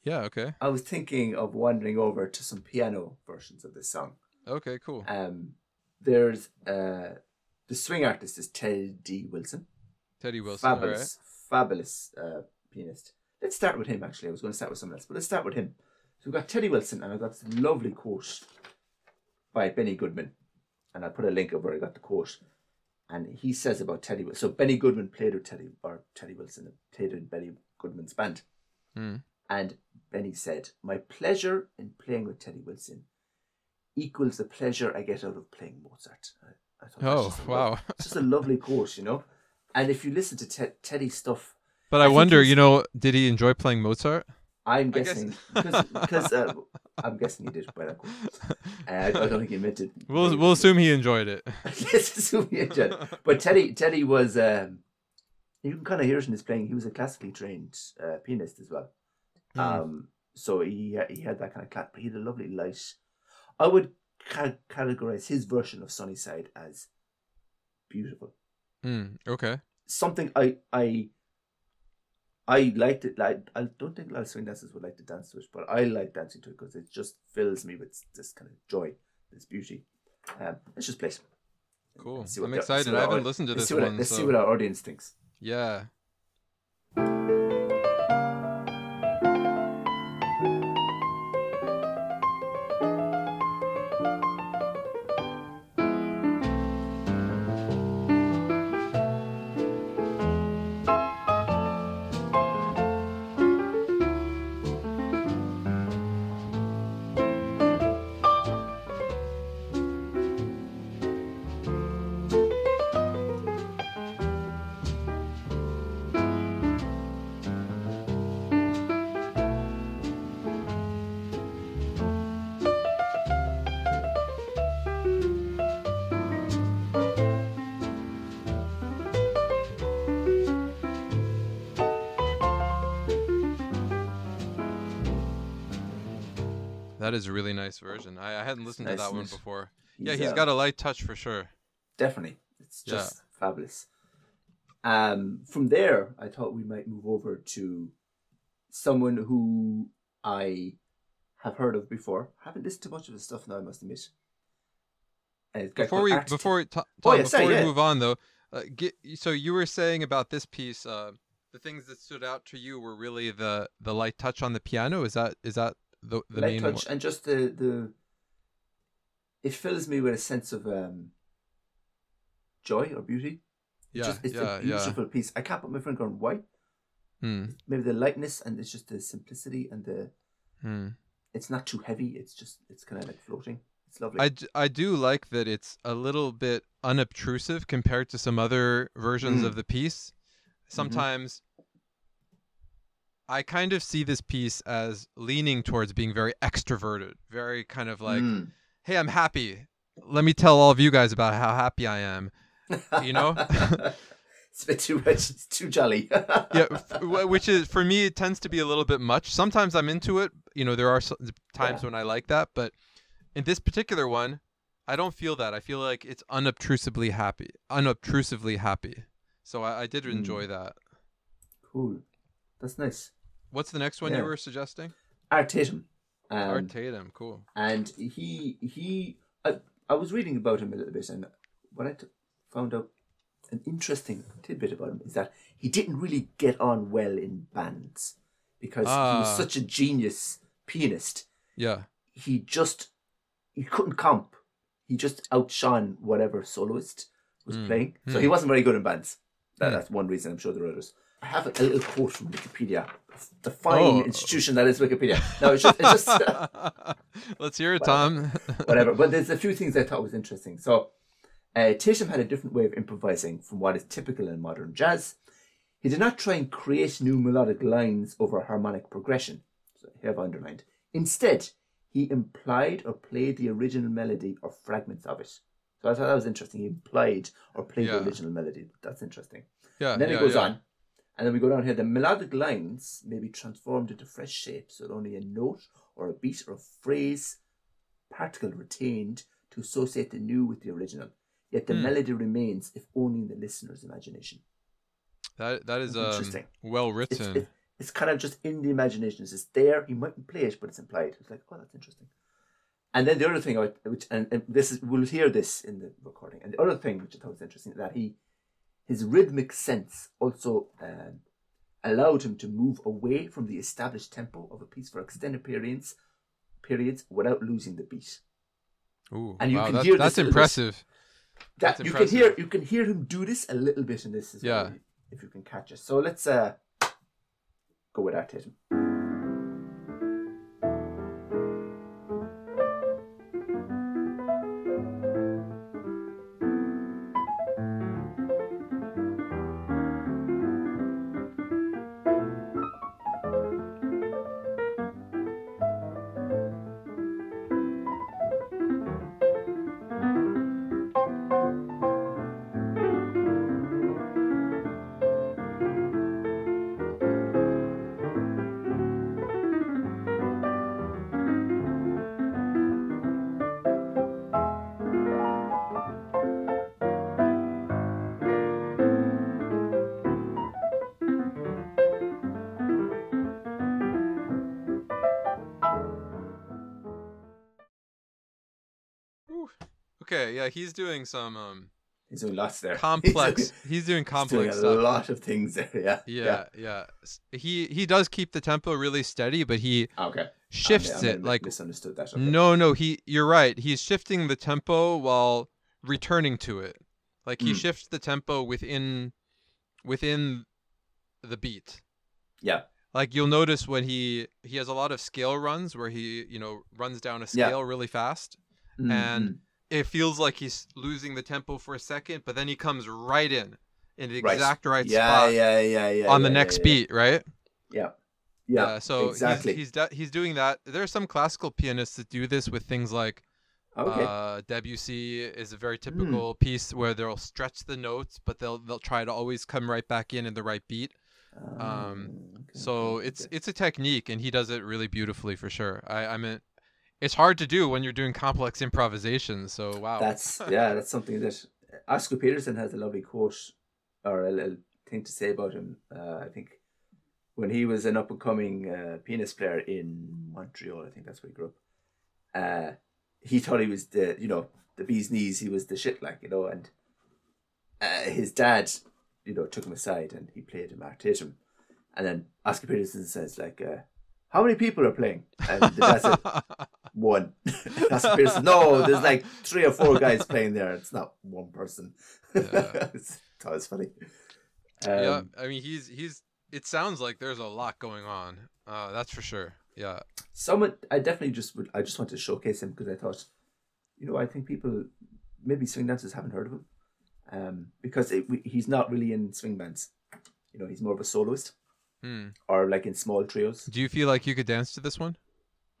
Yeah. Okay. I was thinking of wandering over to some piano versions of this song. Okay. Cool. Um, there's uh, the swing artist is Teddy Wilson, Teddy Wilson. fabulous, fabulous uh, pianist. Let's start with him. Actually, I was going to start with someone else, but let's start with him. So we've got Teddy Wilson, and I've got this lovely quote by Benny Goodman, and I put a link of where I got the quote. And he says about Teddy. Wil- So Benny Goodman played with Teddy or Teddy Wilson played in Benny Goodman's band. Mm. And Benny said, My pleasure in playing with Teddy Wilson equals the pleasure I get out of playing Mozart. I, I thought Oh just wow! lo- it's just a lovely quote, you know? And if you listen to Ted Teddy's stuff, But I I wonder, you know, did he enjoy playing Mozart? I'm guessing because uh, I'm guessing he did by that quote. Uh, I don't think he meant it. We'll we'll assume he enjoyed it. [laughs] Let's assume he did. But Teddy, Teddy was. Um, you can kind of hear it in his playing. He was a classically trained uh, pianist as well. Hmm. Um, so he he had that kind of clat, but he had a lovely light. I would ca- categorize his version of Sunnyside as beautiful. Mm, okay. Something I I I liked it. Like I don't think a lot of swing dancers would like to dance to it, but I like dancing to it because it just fills me with this kind of joy, this beauty. Um, let's just play. Cool. Let's see what I'm excited. I haven't listened to let's this see what, one. Let's so- see what our audience thinks. Yeah. That is a really nice version. I, I hadn't listened nice, to that one before. yeah, He's, he's uh, got a light touch for sure. Definitely. It's Yeah. just fabulous. Um, from there, I thought we might move over to someone who I have heard of before. haven't listened to much of his stuff now, I must admit. Guy Before we before Oh, yeah, before sorry, we yeah. move on though, uh, get, so you were saying about this piece, uh, the things that stood out to you were really the the light touch on the piano. Is that is that the the light main touch one? and just the the it fills me with a sense of um joy or beauty. Yeah, just, it's yeah, a yeah. beautiful piece. I can't put my finger on why. Hmm, Maybe the lightness and it's just the simplicity and the hmm. it's not too heavy. It's just it's kind of like floating. It's lovely. I, d- I do like that it's a little bit unobtrusive compared to some other versions Mm. of the piece. Sometimes I kind of see this piece as leaning towards being very extroverted, very kind of like, Mm. hey, I'm happy. Let me tell all of you guys about how happy I am. you know? [laughs] it's a bit too much. It's too jolly. [laughs] yeah, which is for me it tends to be a little bit much. Sometimes I'm into it. You know, there are times Yeah. when I like that, but in this particular one, I don't feel that. I feel like it's unobtrusively happy, unobtrusively happy. So I, I did Mm. enjoy that. cool. That's nice. What's the next one Yeah. you were suggesting? Art Tatum. Um, Art Tatum, cool. and he he I, I was reading about him a little bit and what I t- found out an interesting tidbit about him is that he didn't really get on well in bands because he Ah. was such a genius pianist Yeah, he just he couldn't comp he just outshone whatever soloist was Mm. playing so Mm. he wasn't very good in bands that, Mm. that's one reason i'm sure there are others i have a, little quote from wikipedia the fine Oh. institution that is wikipedia no it's just, it's just [laughs] Let's hear it, Tom. [laughs] whatever. But there's a few things I thought was interesting. So, uh, Tatum had a different way of improvising from what is typical in modern jazz. He did not try and create new melodic lines over harmonic progression. So here I've underlined. Instead, he implied or played the original melody or fragments of it. So I thought that was interesting. He implied or played Yeah. the original melody. That's interesting. yeah, And then yeah, it goes yeah. on. And then we go down here. The melodic lines may be transformed into fresh shapes, so only a note or a beat or a phrase particle retained to associate the new with the original. Yet the Hmm. melody remains, if only in the listener's imagination. That that is um, interesting. well It's, written. it- it's kind of just in the imagination. It's just there. He mightn't play it, but it's implied. It's like, oh, that's interesting. And then the other thing, I, which and, and this is we'll hear this in the recording. And the other thing which I thought was interesting that he, his rhythmic sense also um, allowed him to move away from the established tempo of a piece for extended periods, periods without losing the beat. Ooh, and you wow, can that- hear that's this little bit. impressive. That That's you can hear, you can hear him do this a little bit in this as Yeah. well, if you can catch it. So let's uh, go with that, Tatum. He's doing some um He's doing lots there. [laughs] complex. he's doing He's doing complex a stuff. lot of things there. Yeah. Yeah, yeah. S- He he does keep the tempo really steady, but he Okay. shifts I, I it like misunderstood that. Okay. no, no. He you're right. He's shifting the tempo while returning to it. Like he Mm. shifts the tempo within within the beat. Yeah. Like you'll notice when he he has a lot of scale runs where he you know runs down a Yeah. scale really fast. Mm, and mm. It feels like he's losing the tempo for a second, but then he comes right in in the Right. exact right yeah, spot yeah, yeah, yeah. on the next yeah, beat, right? Yeah. Yeah. yeah. so exactly. he's he's, de- he's doing that. There are some classical pianists that do this with things like okay. Hmm. uh, Debussy is a very typical piece where they'll stretch the notes, but they'll they'll try to always come right back in in the right beat. um, okay, So it's it's a technique, and he does it really beautifully for sure. I I mean, it's hard to do when you're doing complex improvisations. So wow, That's yeah, that's something that Oscar Peterson has a lovely quote or a little thing to say about him. Uh, I think when he was an up and coming uh, pianist player in Montreal, I think that's where he grew up. Uh, he thought he was the you know the bee's knees. He was the shit like you know, and uh, his dad you know took him aside and he played him Art Tatum, and then Oscar Peterson says like. Uh, how many people are playing? And the dad said, [laughs] one. [laughs] [laughs] Peterson, no, there's like three or four guys playing there. It's not one person. Yeah. [laughs] It's- that was funny. yeah. Um, I mean, he's he's. It sounds like there's a lot going on. Uh, that's for sure. Yeah. Someone, I definitely just would. I just wanted to showcase him because I thought, you know, I think people, maybe swing dancers haven't heard of him, um, because it, he's not really in swing bands. You know, he's more of a soloist Hmm. or like in small trios. Do you feel like you could dance to this one? [clears throat]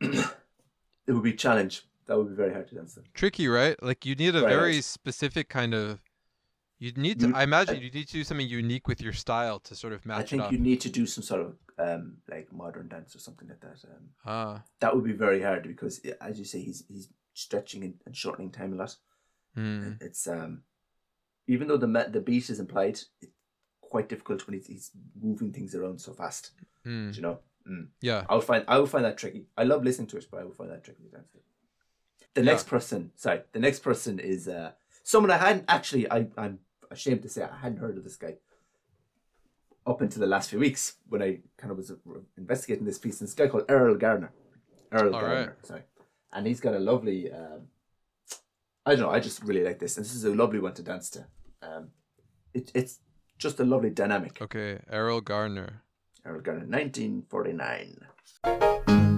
It would be a challenge. That would be very hard to dance to. tricky, right? Like you need a Right. very specific kind of. You need to. You- I imagine I- you need to do something unique with your style to sort of match I think you need to do some sort of um, like modern dance or something like that. Um, Ah. that would be very hard because, as you say, he's he's stretching and, and shortening time a lot. Hmm. It's um, even though the the beat is implied, it's quite difficult when he's, he's moving things around so fast. Hmm. You know, mm. Yeah. I would find I would find that tricky. I love listening to it, but I would find that tricky to dance to. The Yeah. next person, sorry, the next person is uh someone I hadn't actually. I I'm ashamed to say I hadn't heard of this guy up until the last few weeks when I kind of was uh, investigating this piece. And this guy called Earl Garner. Earl All Garner, right. sorry, and he's got a lovely. Um, I don't know. I just really like this, and this is a lovely one to dance to. Um, it, it's just a lovely dynamic. Okay. Erroll Garner. I was gone in 1949.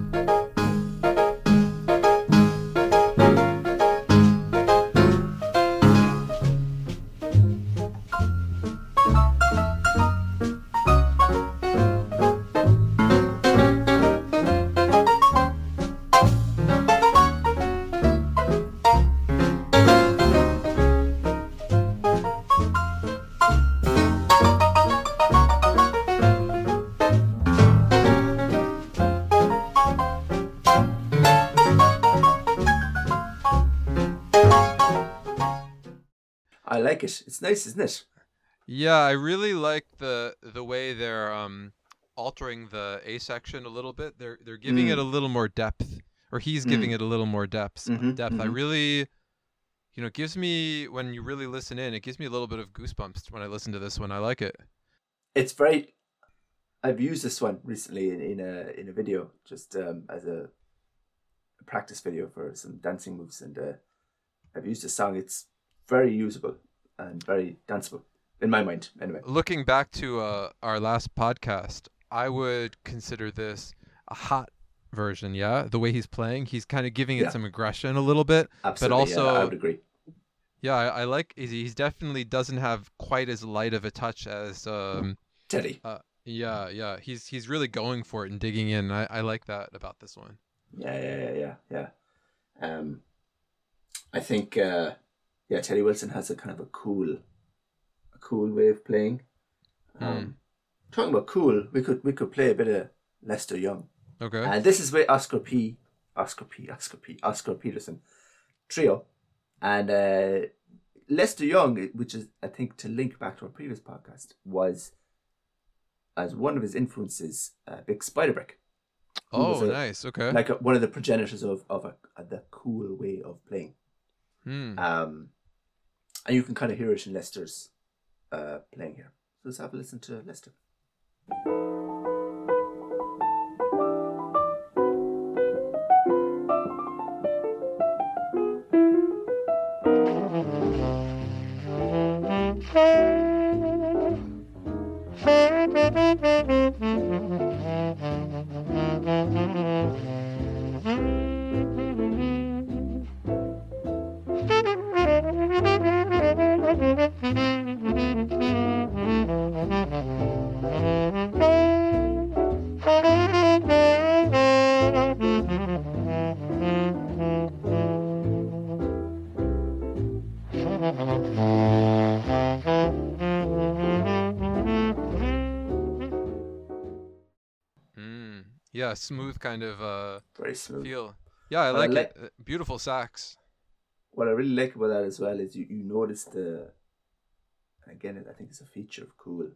nice. It's nice, isn't it? Yeah, I really like the the way they're um, altering the A section a little bit. They're they're giving mm. it a little more depth, or he's mm. giving it a little more depth. Mm-hmm, depth. Mm-hmm. I really you know, it gives me when you really listen in, it gives me a little bit of goosebumps when I listen to this one. I like it. It's very. I've used this one recently in, in a in a video, just um, as a, a practice video for some dancing moves, and uh, I've used this song. It's very usable and very danceable in my mind. Anyway, Looking back to uh, our last podcast, I would consider this a hot version. Yeah, the way he's playing, he's kind of giving it Yeah. some aggression a little bit. absolutely, yeah, I also- would agree. Yeah, I, I like. He's, he's definitely doesn't have quite as light of a touch as um. Teddy. Yeah, yeah. He's he's really going for it and digging in. I, I like that about this one. Yeah, yeah, yeah, yeah, yeah. Um, I think, uh, yeah, Teddy Wilson has a kind of a cool, a cool way of playing. Um, Talking about cool, we could we could play a bit of Lester Young. Okay. And this is with Oscar P. Oscar P. Oscar P. Oscar Peterson trio, and uh, Lester Young, which is I think to link back to our previous podcast, was as one of his influences, uh, Bix Beiderbecke, oh, a- nice. Okay. like a, one of the progenitors of of a, a the cool way of playing. Hmm. Um, and you can kind of hear it in Lester's uh, playing here. So let's have a listen to Leicester. Yeah, smooth kind of uh, Very smooth. feel. Yeah, I But I like like- it. Uh, Beautiful sax. What I really like about that as well is you, you notice the, again, I think it's a feature of Cool.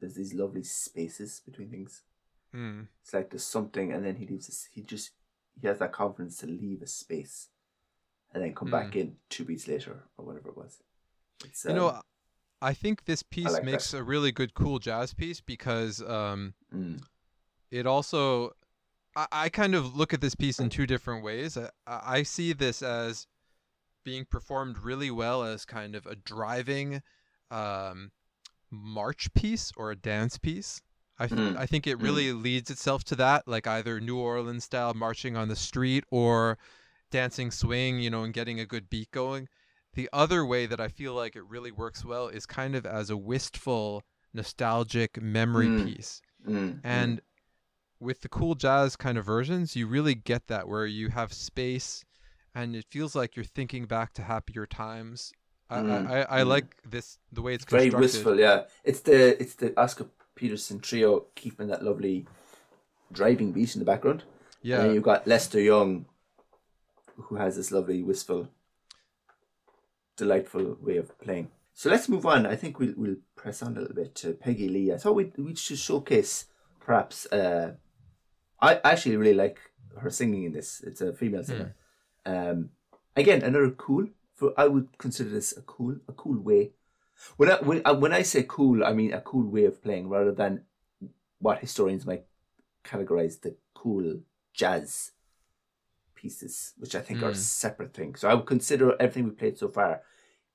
There's these lovely spaces between things. Mm. It's like there's something, and then he leaves. This, he just he has that confidence to leave a space, and then come back in two beats later or whatever it was. It's, You know, um, I think this piece like makes that. a really good cool jazz piece because um, mm, it also I, I kind of look at this piece in two different ways. I, I see this as being performed really well as kind of a driving um, march piece or a dance piece. I, th- Mm, I think it really leads itself to that, like either New Orleans style marching on the street or dancing swing, you know, and getting a good beat going. The other way that I feel like it really works well is kind of as a wistful, nostalgic memory Mm. piece. mm, mm. And with the cool jazz kind of versions, you really get that where you have space and it feels like you're thinking back to happier times. I, Mm, I, I, I mm. like this the way it's very wistful. Yeah, it's the it's the Oscar Peterson trio keeping that lovely driving beat in the background. And Yeah. then you've got Lester Young, who has this lovely, wistful, delightful way of playing. So let's move on. I think we'll, we'll press on a little bit to Peggy Lee. I thought we'd, we should showcase perhaps. Uh, I actually really like her singing in this. It's a female singer. Um, again, another cool. For I would consider this a cool, a cool way. When I when I, when I say cool, I mean a cool way of playing rather than what historians might categorize the cool jazz pieces, which I think are Mm. separate things. So I would consider everything we played so far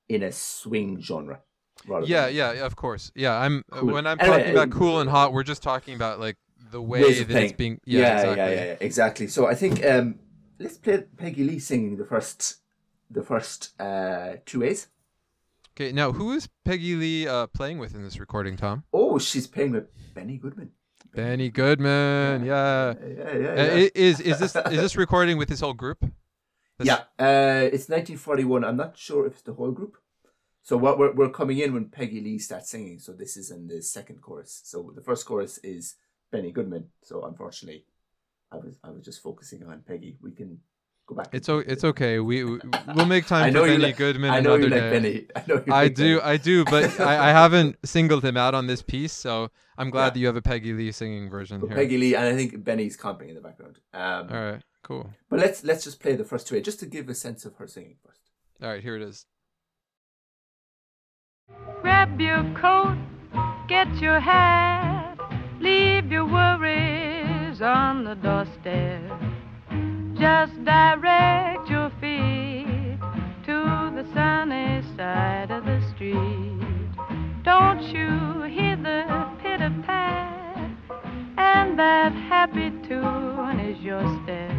in a swing genre. Rather Yeah, than yeah, of course. Yeah, I'm uh, Cool. when I'm Anyway, talking about uh, cool and hot, we're just talking about like the way that it's being. Yeah, yeah, exactly. yeah, yeah, yeah, exactly. So I think um, let's play Peggy Lee singing the first, the first uh, two A's. Okay, now who is Peggy Lee uh, playing with in this recording, Tom? Oh, she's playing with Benny Goodman. Benny Goodman. Yeah. yeah, yeah. Uh, yeah. i- is is this is this [laughs] recording with his whole group? This- Yeah, uh, it's 1941. I'm not sure if it's the whole group. So what we're we're coming in when Peggy Lee starts singing. So this is in the second chorus. So the first chorus is Benny Goodman. So unfortunately, I was I was just focusing on Peggy. We can go back. It's o- it's okay. We we- [laughs] we'll make I time know for you Benny like- Goodman I know another you like day. Benny. [laughs] I know you I like do, Benny. I do, but [laughs] I, I haven't singled him out on this piece, so I'm glad Yeah. that you have a Peggy Lee singing version But here. Peggy Lee, and I think Benny's comping in the background. Um, All right, cool. But let's let's just play the first two, just to give a sense of her singing first. All right, here it is. Grab your coat, get your hat, leave your worries on the doorstep. Just direct your feet to the sunny side of the street. Don't you hear the pitter pat? And that happy tune is your step.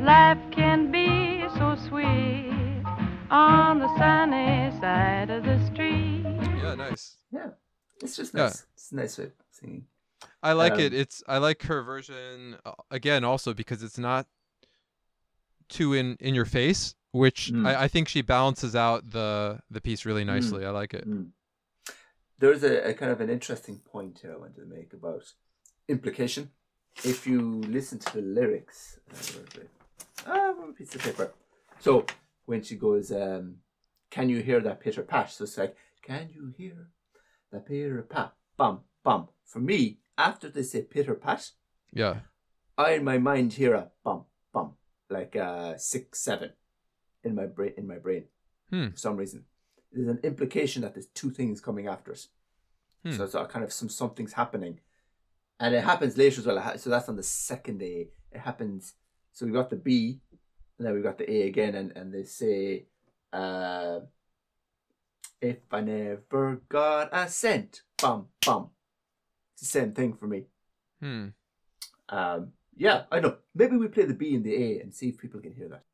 Life can be so sweet on the sunny side of the street. Yeah, nice. Yeah, it's just Yeah. nice. It's a nice way of singing. I like Um, it. It's I like her version uh, again also because it's not too in in your face, which Mm. I, I think she balances out the the piece really nicely. I like it. Mm. There's a, a kind of an interesting point here I wanted to make about implication. If you listen to the lyrics, uh, where is it? ah, one piece of paper. So when she goes, um, "Can you hear that pitter pat?" So it's like, "Can you hear that pitter pat?" Bum bum. For me, after they say pitter pat, Yeah. I in my mind hear a bump bump like a six seven. in my brain. In my brain, Hmm. for some reason, there's an implication that there's two things coming after us. Hmm. So it's a kind of some something's happening, and it happens later as well. So that's on the second day. It happens. So we got the B, and then we got the A again, and and they say, uh, "If I never got a cent, bum bum." It's the same thing for me. Hmm. Um, yeah, I know. Maybe we play the B and the A and see if people can hear that.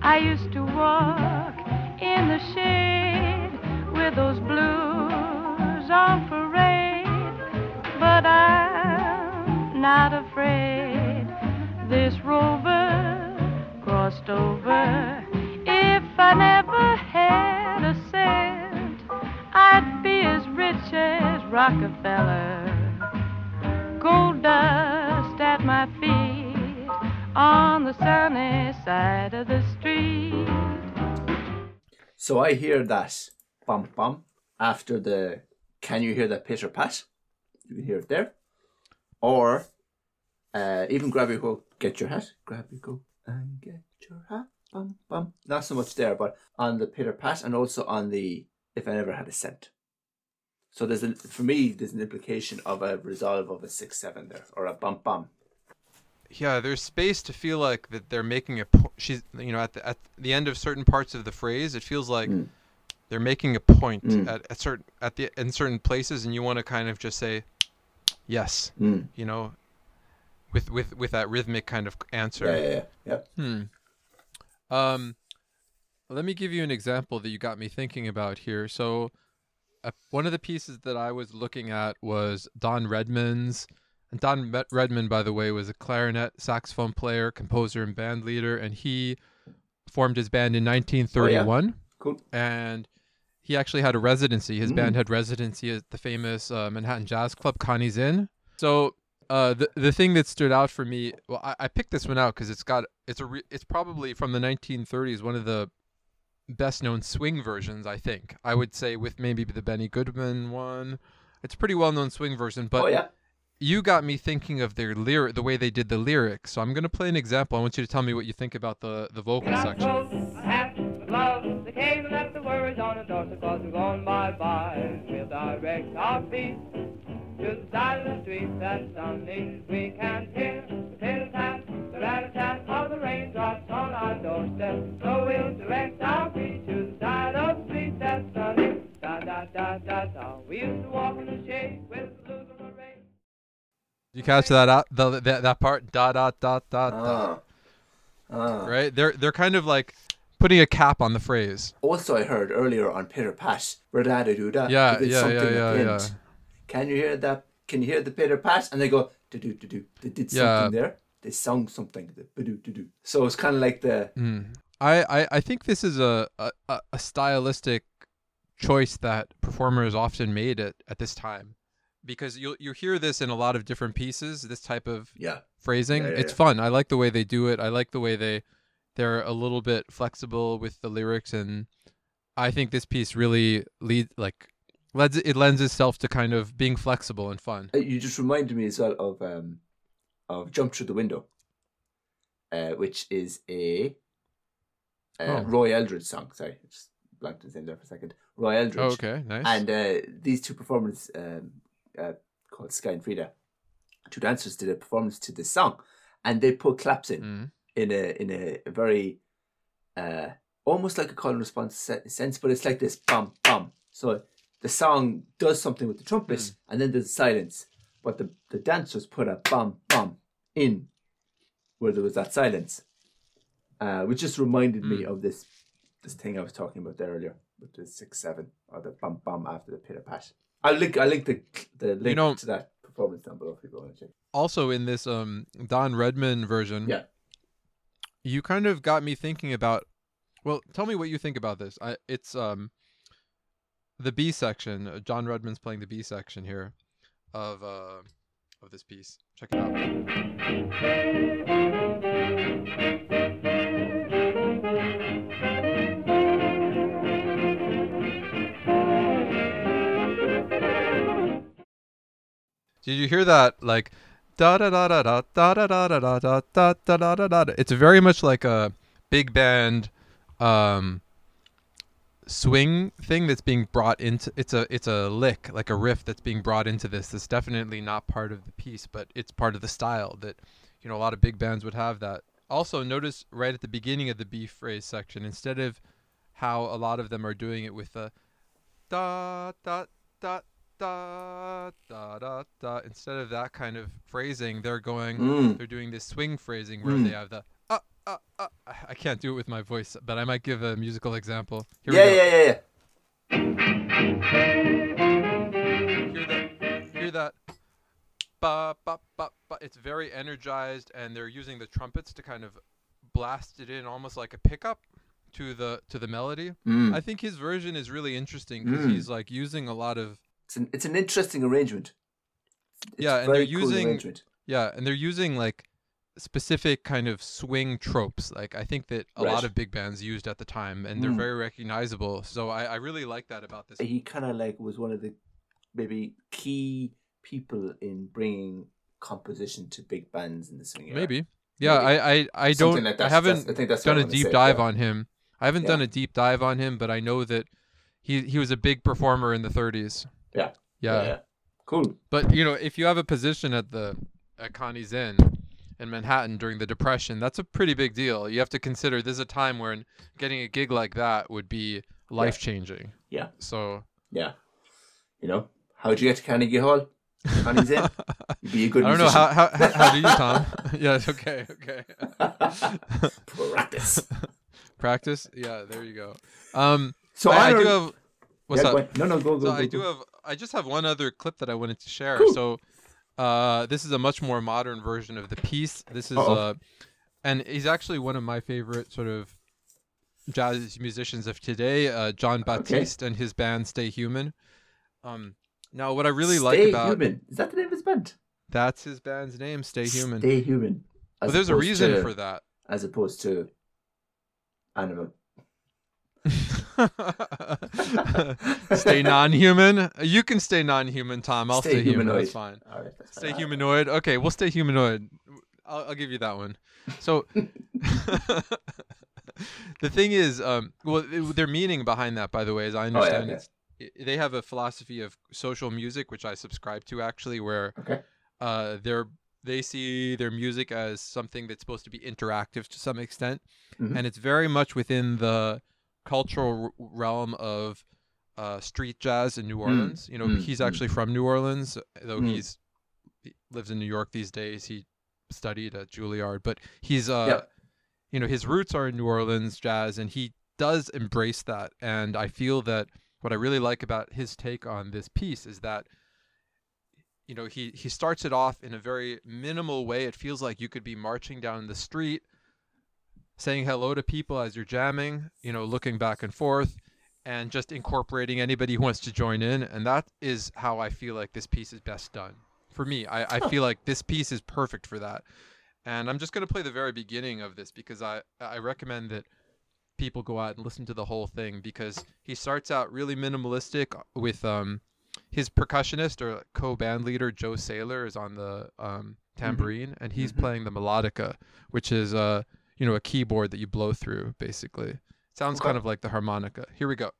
I used to walk in the shade with those blues on parade, but I'm not afraid. This rover crossed over. If I never had a cent, I'd be as rich as Rockefeller. Gold dust at my feet on the sunny side of the street. So I hear that bum bum after the can you hear that pitter pat? You can hear it there. Or uh, even grab your coat, get your hat, grab your coat and get your hat. Bum bum. Not so much there, but on the pitter pat and also on the if I never had a cent. So there's a for me there's an implication of a resolve of a six seven there or a bump bump. Yeah, there's space to feel like that they're making a po- she's you know at the at the end of certain parts of the phrase it feels like Mm. they're making a point Mm. at, at certain at the in certain places and you want to kind of just say yes, Mm. you know, with with with that rhythmic kind of answer. Yeah, yeah, yeah. yeah. Hmm. Um, let me give you an example that you got me thinking about here. So, uh, one of the pieces that I was looking at was Don Redman's. And Don Redman, by the way, was a clarinet saxophone player, composer, and band leader, and he formed his band in 1931 Cool. and he actually had a residency. His Mm. band had residency at the famous uh, Manhattan Jazz Club, Connie's Inn. So uh, the the thing that stood out for me, well, I, I picked this one out because it's got it's a re- it's probably from the 1930s, one of the best known swing versions. I think I would say with maybe the Benny Goodman one. It's a pretty well known swing version, but oh yeah. you got me thinking of their lyric, the way they did the lyrics. So I'm gonna play an example. I want you to tell me what you think about the the vocal Not section. coat, a hat, a glove. They came and left the words on the doorstep cause we're going bye-bye. We'll direct our feet to the side of the street that's sunny. We can hear the pitter-pat, the rat-a-tat of the raindrops on our doorstep. So we'll direct our feet to the side of the street that's sunny. Da-da-da-da-da. We used to walk in the shade with the blues on the rain. Did you catch that out the, that that part? Da da da da da. Ah. Right? They're they're kind of like putting a cap on the phrase. Also, I heard earlier on Pitter Pat, da do da. Yeah, they did yeah, something yeah, at the yeah, end. yeah. Can you hear that? Can you hear the Pitter Pat? And they go do do do do. They did Yeah. something there. They sung something. Do do do. So it's kind of like the Mm. I, I I think this is a, a a- stylistic choice that performers often made at, at this time, because you you hear this in a lot of different pieces. This type of yeah. phrasing. Yeah, yeah, it's fun. I like the way they do it. I like the way they they're a little bit flexible with the lyrics and I think this piece really lead like it lends itself to kind of being flexible and fun. Uh, You just reminded me as well of um of Jump Through the Window, uh, which is a uh, Oh. Roy Eldridge song. Sorry, I just blanked his name there for a second. Roy Eldridge. Oh, okay, nice. And uh, these two performers, um, uh, called Skye and Frida, two dancers did a performance to this song, and they put claps in Mm. in a in a, a very uh, almost like a call and response sense, but it's like this bum bum. So the song does something with the trumpets, and then there's silence, but the the dancers put a bum bum in where there was that silence, uh, which just reminded me of this this thing I was talking about there earlier with the six seven or the bum bum after the pitter pat. I'll link I'll link the the link know- to that performance down below if you go and check. also in this um Don Redman version, Yeah. you kind of got me thinking about. Well, tell me what you think about this. I it's um the B section. Uh, Don Redman's playing the B section here of uh of this piece. Check it out. Did you hear that? Like da da da da da da da da da da da da da da da da. It's very much like a big band um swing thing that's being brought into it's a it's a lick like a riff that's being brought into this that's definitely not part of the piece but it's part of the style that you know a lot of big bands would have that also notice right at the beginning of the b phrase section instead of how a lot of them are doing it with a da da da da da da da instead of that kind of phrasing they're going Mm. they're doing this swing phrasing where Mm. they have the uh, uh. I can't do it with my voice, but I might give a musical example. Here yeah, we go. yeah, yeah, yeah. Hear that? Hear that? Ba, ba, ba, ba. It's very energized, and they're using the trumpets to kind of blast it in, almost like a pickup to the to the melody. Mm. I think his version is really interesting because Mm. he's like using a lot of It's an it's an interesting arrangement. It's Yeah, and they're cool using- arrangement. Yeah, and they're using like specific kind of swing tropes. Like I think that a Right. lot of big bands used at the time, and they're Mm. very recognizable. So I, I really like that about this. He kind of like was one of the maybe key people in bringing composition to big bands in the swing era. Maybe. Yeah, Maybe. I I, I Something don't. like I haven't I think that's done a deep say, dive yeah. on him. I haven't Yeah. done a deep dive on him, but I know that he he was a big performer in the 30s. Yeah. Yeah. Cool. But you know, if you have a position at the at Connie's Inn in Manhattan during the Depression, that's a pretty big deal. You have to consider this is a time when getting a gig like that would be life changing. Yeah. So Yeah. You know, how'd you get to Carnegie Hall? Connie's Inn. You'd be a good [laughs] I don't know how, how how do you, Tom? [laughs] yeah, okay, okay. [laughs] Practice. Practice? Yeah, there you go. Um So I, I do have what's yeah, up? No, no, go, go, so go, I go. do have I just have one other clip that I wanted to share. Cool. So uh this is a much more modern version of the piece. This is Uh-oh. uh and he's actually one of my favorite sort of jazz musicians of today, uh Jon Batiste and his band Stay Human. Um now what I really like Stay about human. Is that the name of his band? that's his band's name, Stay Human. Stay human. Well As there's a reason to- for that. As opposed to animal. [laughs] stay non-human. You can stay non-human, Tom. I'll stay, human. That's fine. Right, that's Stay fine. humanoid. Okay, we'll stay humanoid. I'll, I'll give you that one. So [laughs] the thing is, um, well, it- their meaning behind that, by the way, as I Oh, yeah, understand, okay. it's i- they have a philosophy of social music, which I subscribe to actually, where Okay. uh, they're they see their music as something that's supposed to be interactive to some extent, Mhm. and it's very much within the cultural r- realm of uh, street jazz in New Orleans. You know, mm, he's mm. actually from New Orleans, though Mm. he's he lives in New York these days. He studied at Juilliard, but he's uh, Yep. you know, his roots are in New Orleans jazz, and he does embrace that. And I feel that what I really like about his take on this piece is that you know he he starts it off in a very minimal way. It feels like you could be marching down the street, saying hello to people as you're jamming, you know, looking back and forth, and just incorporating anybody who wants to join in. And that is how I feel like this piece is best done. For me, I, I feel like this piece is perfect for that. And I'm just going to play the very beginning of this because I, I recommend that people go out and listen to the whole thing because he starts out really minimalistic with um, his percussionist or co-band leader Joe Saylor is on the um, tambourine and he's Mhm. playing the melodica, which is uh, you know a keyboard that you blow through basically. Sounds Okay. kind of like the harmonica. Here we go.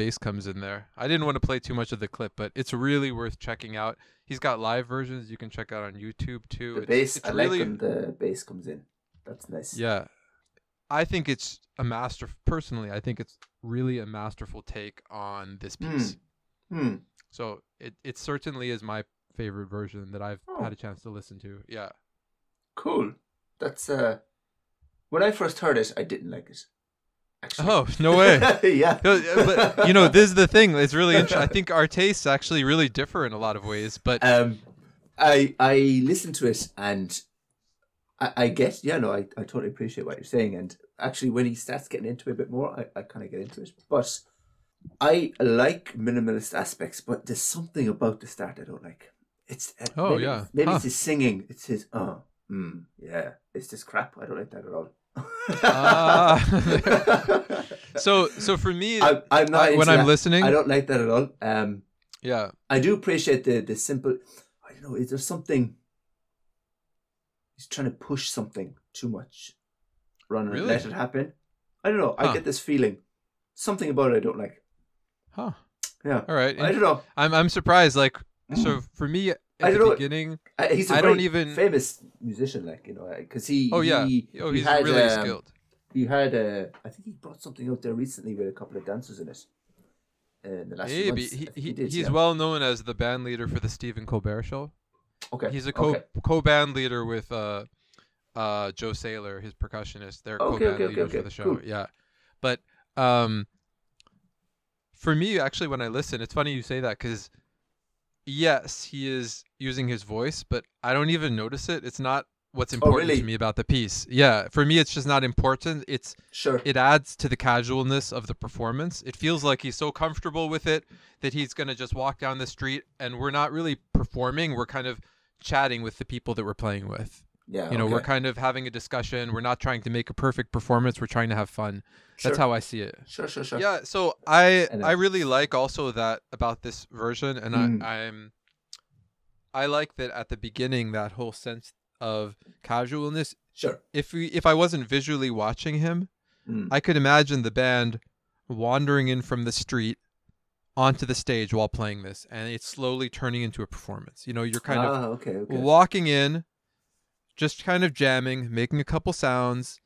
Bass comes in there. I didn't want to play too much of the clip, but it's really worth checking out. He's got live versions you can check out on YouTube too. The It's- bass. it's I really, like when the bass comes in. That's nice. Yeah. I think it's a master personally, I think it's really a masterful take on this Hmm. piece. Hmm. So it it certainly is my favorite version that I've Oh. had a chance to listen to. Yeah. Cool. That's uh. When I first heard it, I didn't like it. Actually. Oh, no way. [laughs] yeah. [laughs] But you know, this is the thing. It's really interesting. I think our tastes actually really differ in a lot of ways, but Um, I I listened to it and I, I get yeah no I, I totally appreciate what you're saying and actually when he starts getting into it a bit more I, I kind of get into it but I like minimalist aspects but there's something about the start I don't like it's uh, Oh, maybe, yeah. maybe Huh. it's his singing it's his uh mm, yeah it's just crap I don't like that at all Ah. [laughs] so so for me, I, I'm not I- when I'm that. listening, I don't like that at all um yeah, I do appreciate the the simple. I don't know. Is there something? He's trying to push something too much, rather than Really? let it happen. I don't know. Huh. I get this feeling. Something about it I don't like. huh? Yeah. All right, I don't know. I'm I'm surprised. Like so for me at I don't know. beginning, I, he's a I don't even- famous musician, like you know, because he. oh yeah, He, oh he he's had, really um, skilled. He had. Uh, I think he brought something out there recently with a couple of dancers in it. Uh, in the last Maybe he, he did, he's yeah. well known as the band leader for the Stephen Colbert Show. Okay. He's a co okay. co band leader with uh uh Joe Saylor, his percussionist. They're Okay, co band okay, leaders for the show. cool. Yeah. But um for me actually when I listen, it's funny you say that cuz yes, he is using his voice, but I don't even notice it. It's not what's oh, important really? to me about the piece. Yeah, for me it's just not important. It's Sure. it adds to the casualness of the performance. It feels like he's so comfortable with it that he's going to just walk down the street and we're not really performing. We're kind of chatting with the people that we're playing with. Yeah. You know, we're kind of having a discussion. We're not trying to make a perfect performance. We're trying to have fun. Sure. That's how I see it. Sure. Sure. Sure. Yeah, so I I really like also that about this version and Mm. I I'm I like that at the beginning that whole sense of casualness Sure. if we if I wasn't visually watching him Mm. I could imagine the band wandering in from the street onto the stage while playing this, and it's slowly turning into a performance. You know, you're kind ah, okay. of Okay. walking in, just kind of jamming, making a couple sounds,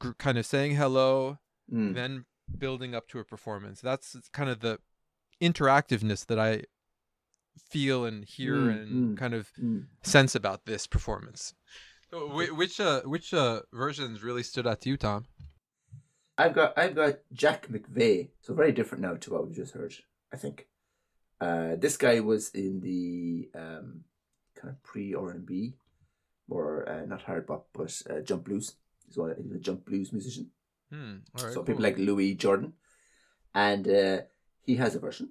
gr- kind of saying hello, Mm. then building up to a performance. That's kind of the interactiveness that I feel and hear Mm, and mm, kind of Mm. sense about this performance. So, whi- which uh, which uh, versions really stood out to you, Tom? I've got I've got Jack McVea, so very different now to what we just heard. I think uh, this guy was in the um, kind of pre R and B, or uh, not hard bop, but uh, jump blues. He's one. He's a jump blues musician. Hmm. All right. so cool. people like Louis Jordan, and uh, he has a version.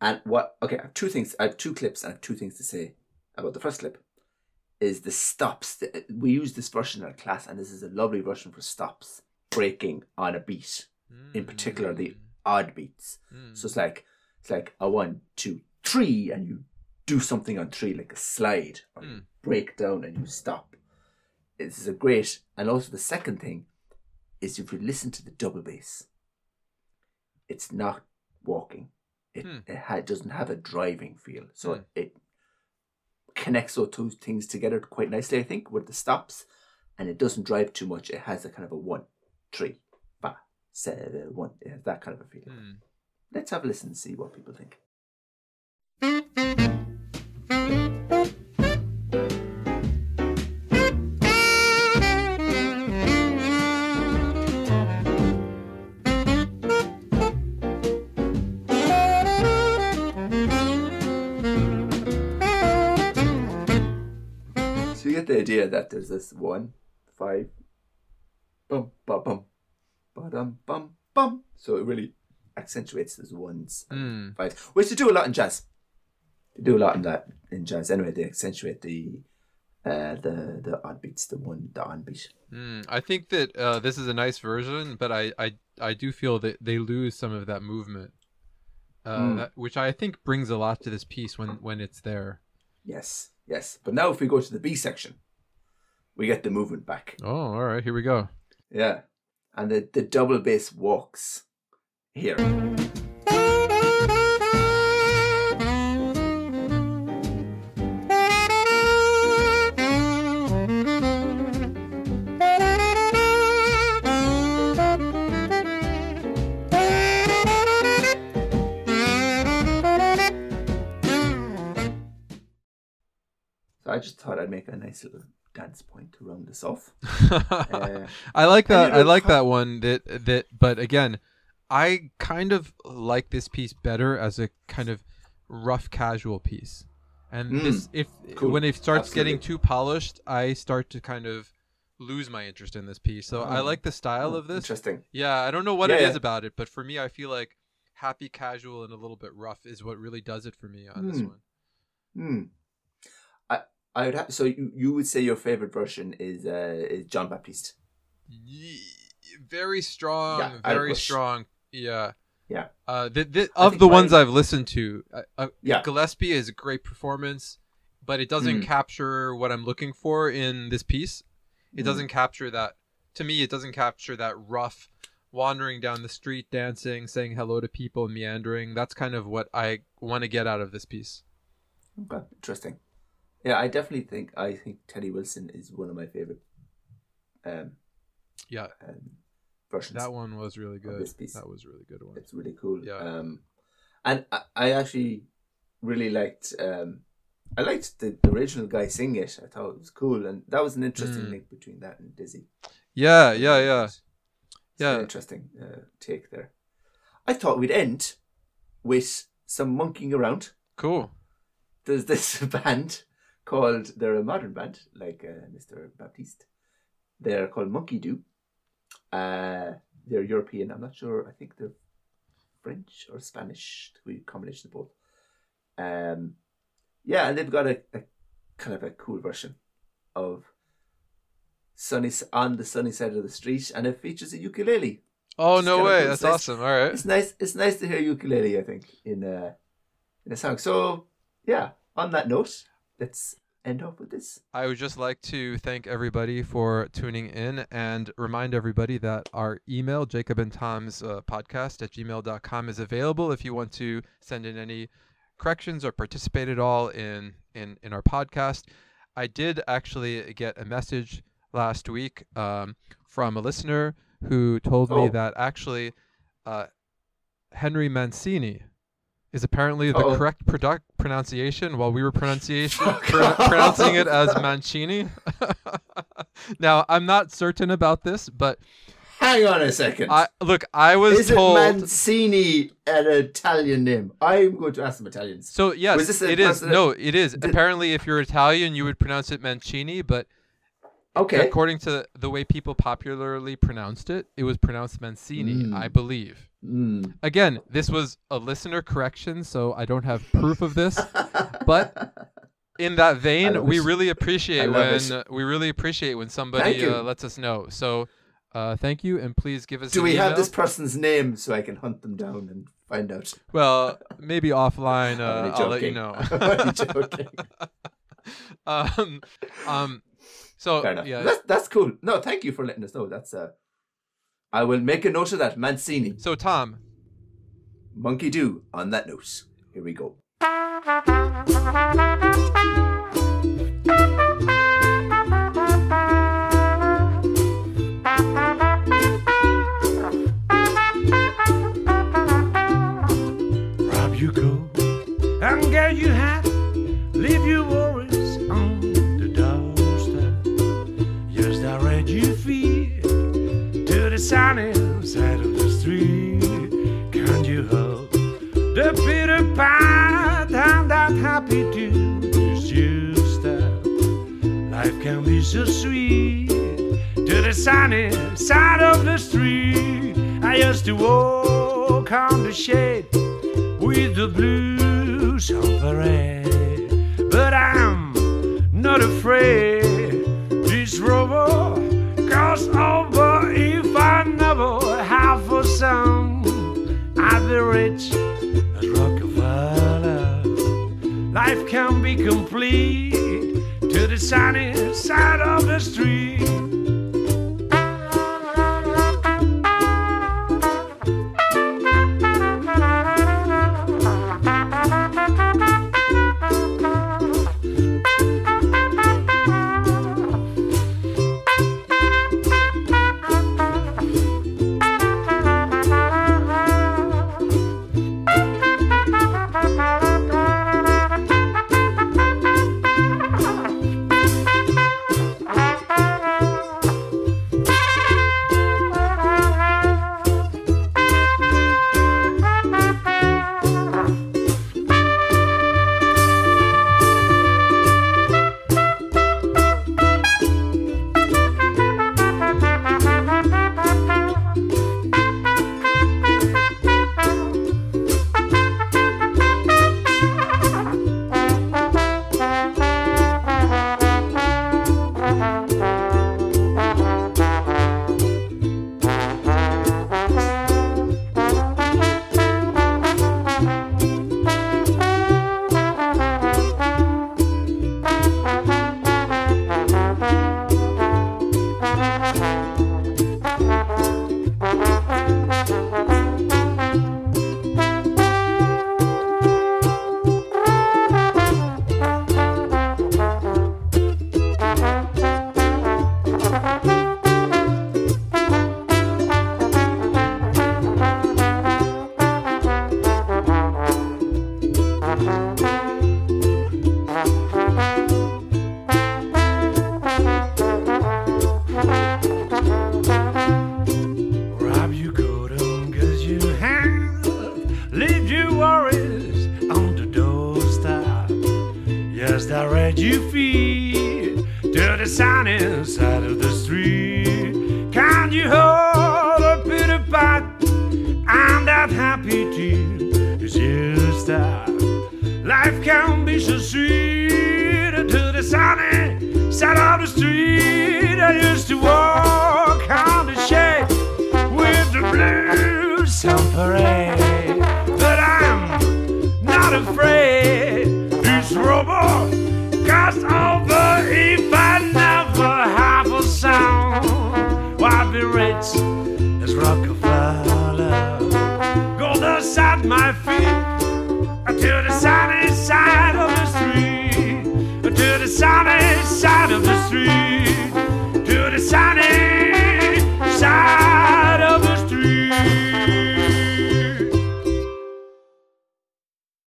And what? Okay, I have two things. I have two clips. and I have two things to say about the first clip. Is the stops? The- We use this version in our class, and this is a lovely version for stops breaking on a beat. in particular, the Mm, odd beats. mm. So it's like it's like a one, two, three, and you do something on three, like a slide, or Mm. break down and you stop. This is a great. And also the second thing is if you listen to the double bass, it's not walking. It Hmm. it ha- doesn't have a driving feel, so Hmm. it connects those two things together quite nicely. I think with the stops, and it doesn't drive too much. It has a kind of a one, three, five, seven, one. It has that kind of a feeling. Hmm. Let's have a listen and see what people think. So you get the idea that there's this one, five, bum, ba, bum, ba, dum, bum, bum. So it really accentuates those ones and Mm. fives, which they do a lot in jazz. They do a lot in that in jazz. Anyway, they accentuate the uh, the the odd beats, the one, the on beat. Mm, I think that uh, this is a nice version, but I, I I do feel that they lose some of that movement, uh, Mm. that, which I think brings a lot to this piece when when it's there. Yes, yes. But now if we go to the B section, we get the movement back. Oh, all right, here we go. Yeah, and the the double bass walks here. Just thought I'd make a nice little dance point to round this off. [laughs] Uh, I like that. I like that one. That that. But again, I kind of like this piece better as a kind of rough casual piece, And Mm, this, if cool. when it starts getting too polished, I start to kind of lose my interest in this piece. So I Oh. like the style Oh, of this. Interesting. Yeah, I don't know what it Yeah, is about it, but for me, I feel like happy, casual, and a little bit rough is what really does it for me on this Hmm. one. Hmm. I would have so you, you would say your favorite version is uh is Jon Batiste. Ye- Very strong, Yeah, very strong. Yeah. Yeah. Uh, the, the, of the ones I've listened to, uh, uh, Yeah. Gillespie is a great performance, but it doesn't Mm. capture what I'm looking for in this piece. It Mm. doesn't capture that. To me, it doesn't capture that rough wandering down the street, dancing, saying hello to people, meandering. That's kind of what I want to get out of this piece. Okay, interesting. Yeah, I definitely think I think Teddy Wilson is one of my favorite um, Yeah, um versions. that one was really good. That was a really good one. It's really cool. Yeah. Um, and I, I actually really liked um, I liked the, the original guy sing it. I thought it was cool, and that was an interesting Mm. link between that and Dizzy. Yeah, yeah, yeah. It's Yeah. an interesting uh, take there. I thought we'd end with some monkeying around. Cool. There's this [laughs] band called they're a modern band like uh, Mr. Batiste. They're called Monkey Doo. Uh, they're European. I'm not sure. I think they're French or Spanish. We combination of both. Um, yeah, and they've got a, a kind of a cool version of sunny on the sunny side of the street, and it features a ukulele. Oh no way! cool. That's nice. awesome. All right. It's nice. It's nice to hear ukulele. I think in a in a song. So yeah. On that note, let's end off with this. I would just like to thank everybody for tuning in and remind everybody that our email, Jacob and Tom's uh, podcast at gmail.com, is available if you want to send in any corrections or participate at all in, in, in our podcast. I did actually get a message last week um, from a listener who told me Oh. that actually uh, Henry Mancini is apparently the Uh-oh. correct produ- pronunciation while we were pronunciation [laughs] pro- pronouncing it as Mancini. [laughs] now I'm not certain about this, but Hang on a second. I look. I was Is it told. Mancini an Italian name? I'm going to ask some Italians. so yes, Was this it is. No, it is. Did- Apparently, if you're Italian, you would pronounce it Mancini, but Okay. according to the way people popularly pronounced it, it was pronounced Mancini, Mm. I believe. Mm. Again, this was a listener correction, so I don't have proof of this. But in that vein, we it. really appreciate when we really appreciate when somebody uh, lets us know. So, uh, thank you, and please give us. Do we have this person's name so I can hunt them down and find out? Well, maybe offline. [laughs] Uh, I'll let you know. [laughs] [laughs] Joking. um, um, so Fair enough. yeah, That's, that's cool. No, thank you for letting us know. That's uh, I will make a note of that. Mancini. so Tom, Monkey Doo on that note. Here we go. [laughs] sunny side of the street. Can't you help the Peter Pan and that happy tune is just step? Life can be so sweet to the sunny side of the street. I used to walk on the shade with the blues on parade. But I'm not afraid. This rover over if I never have a son. I'll be rich as Rockefeller. Life can be complete to the sunny side of the street.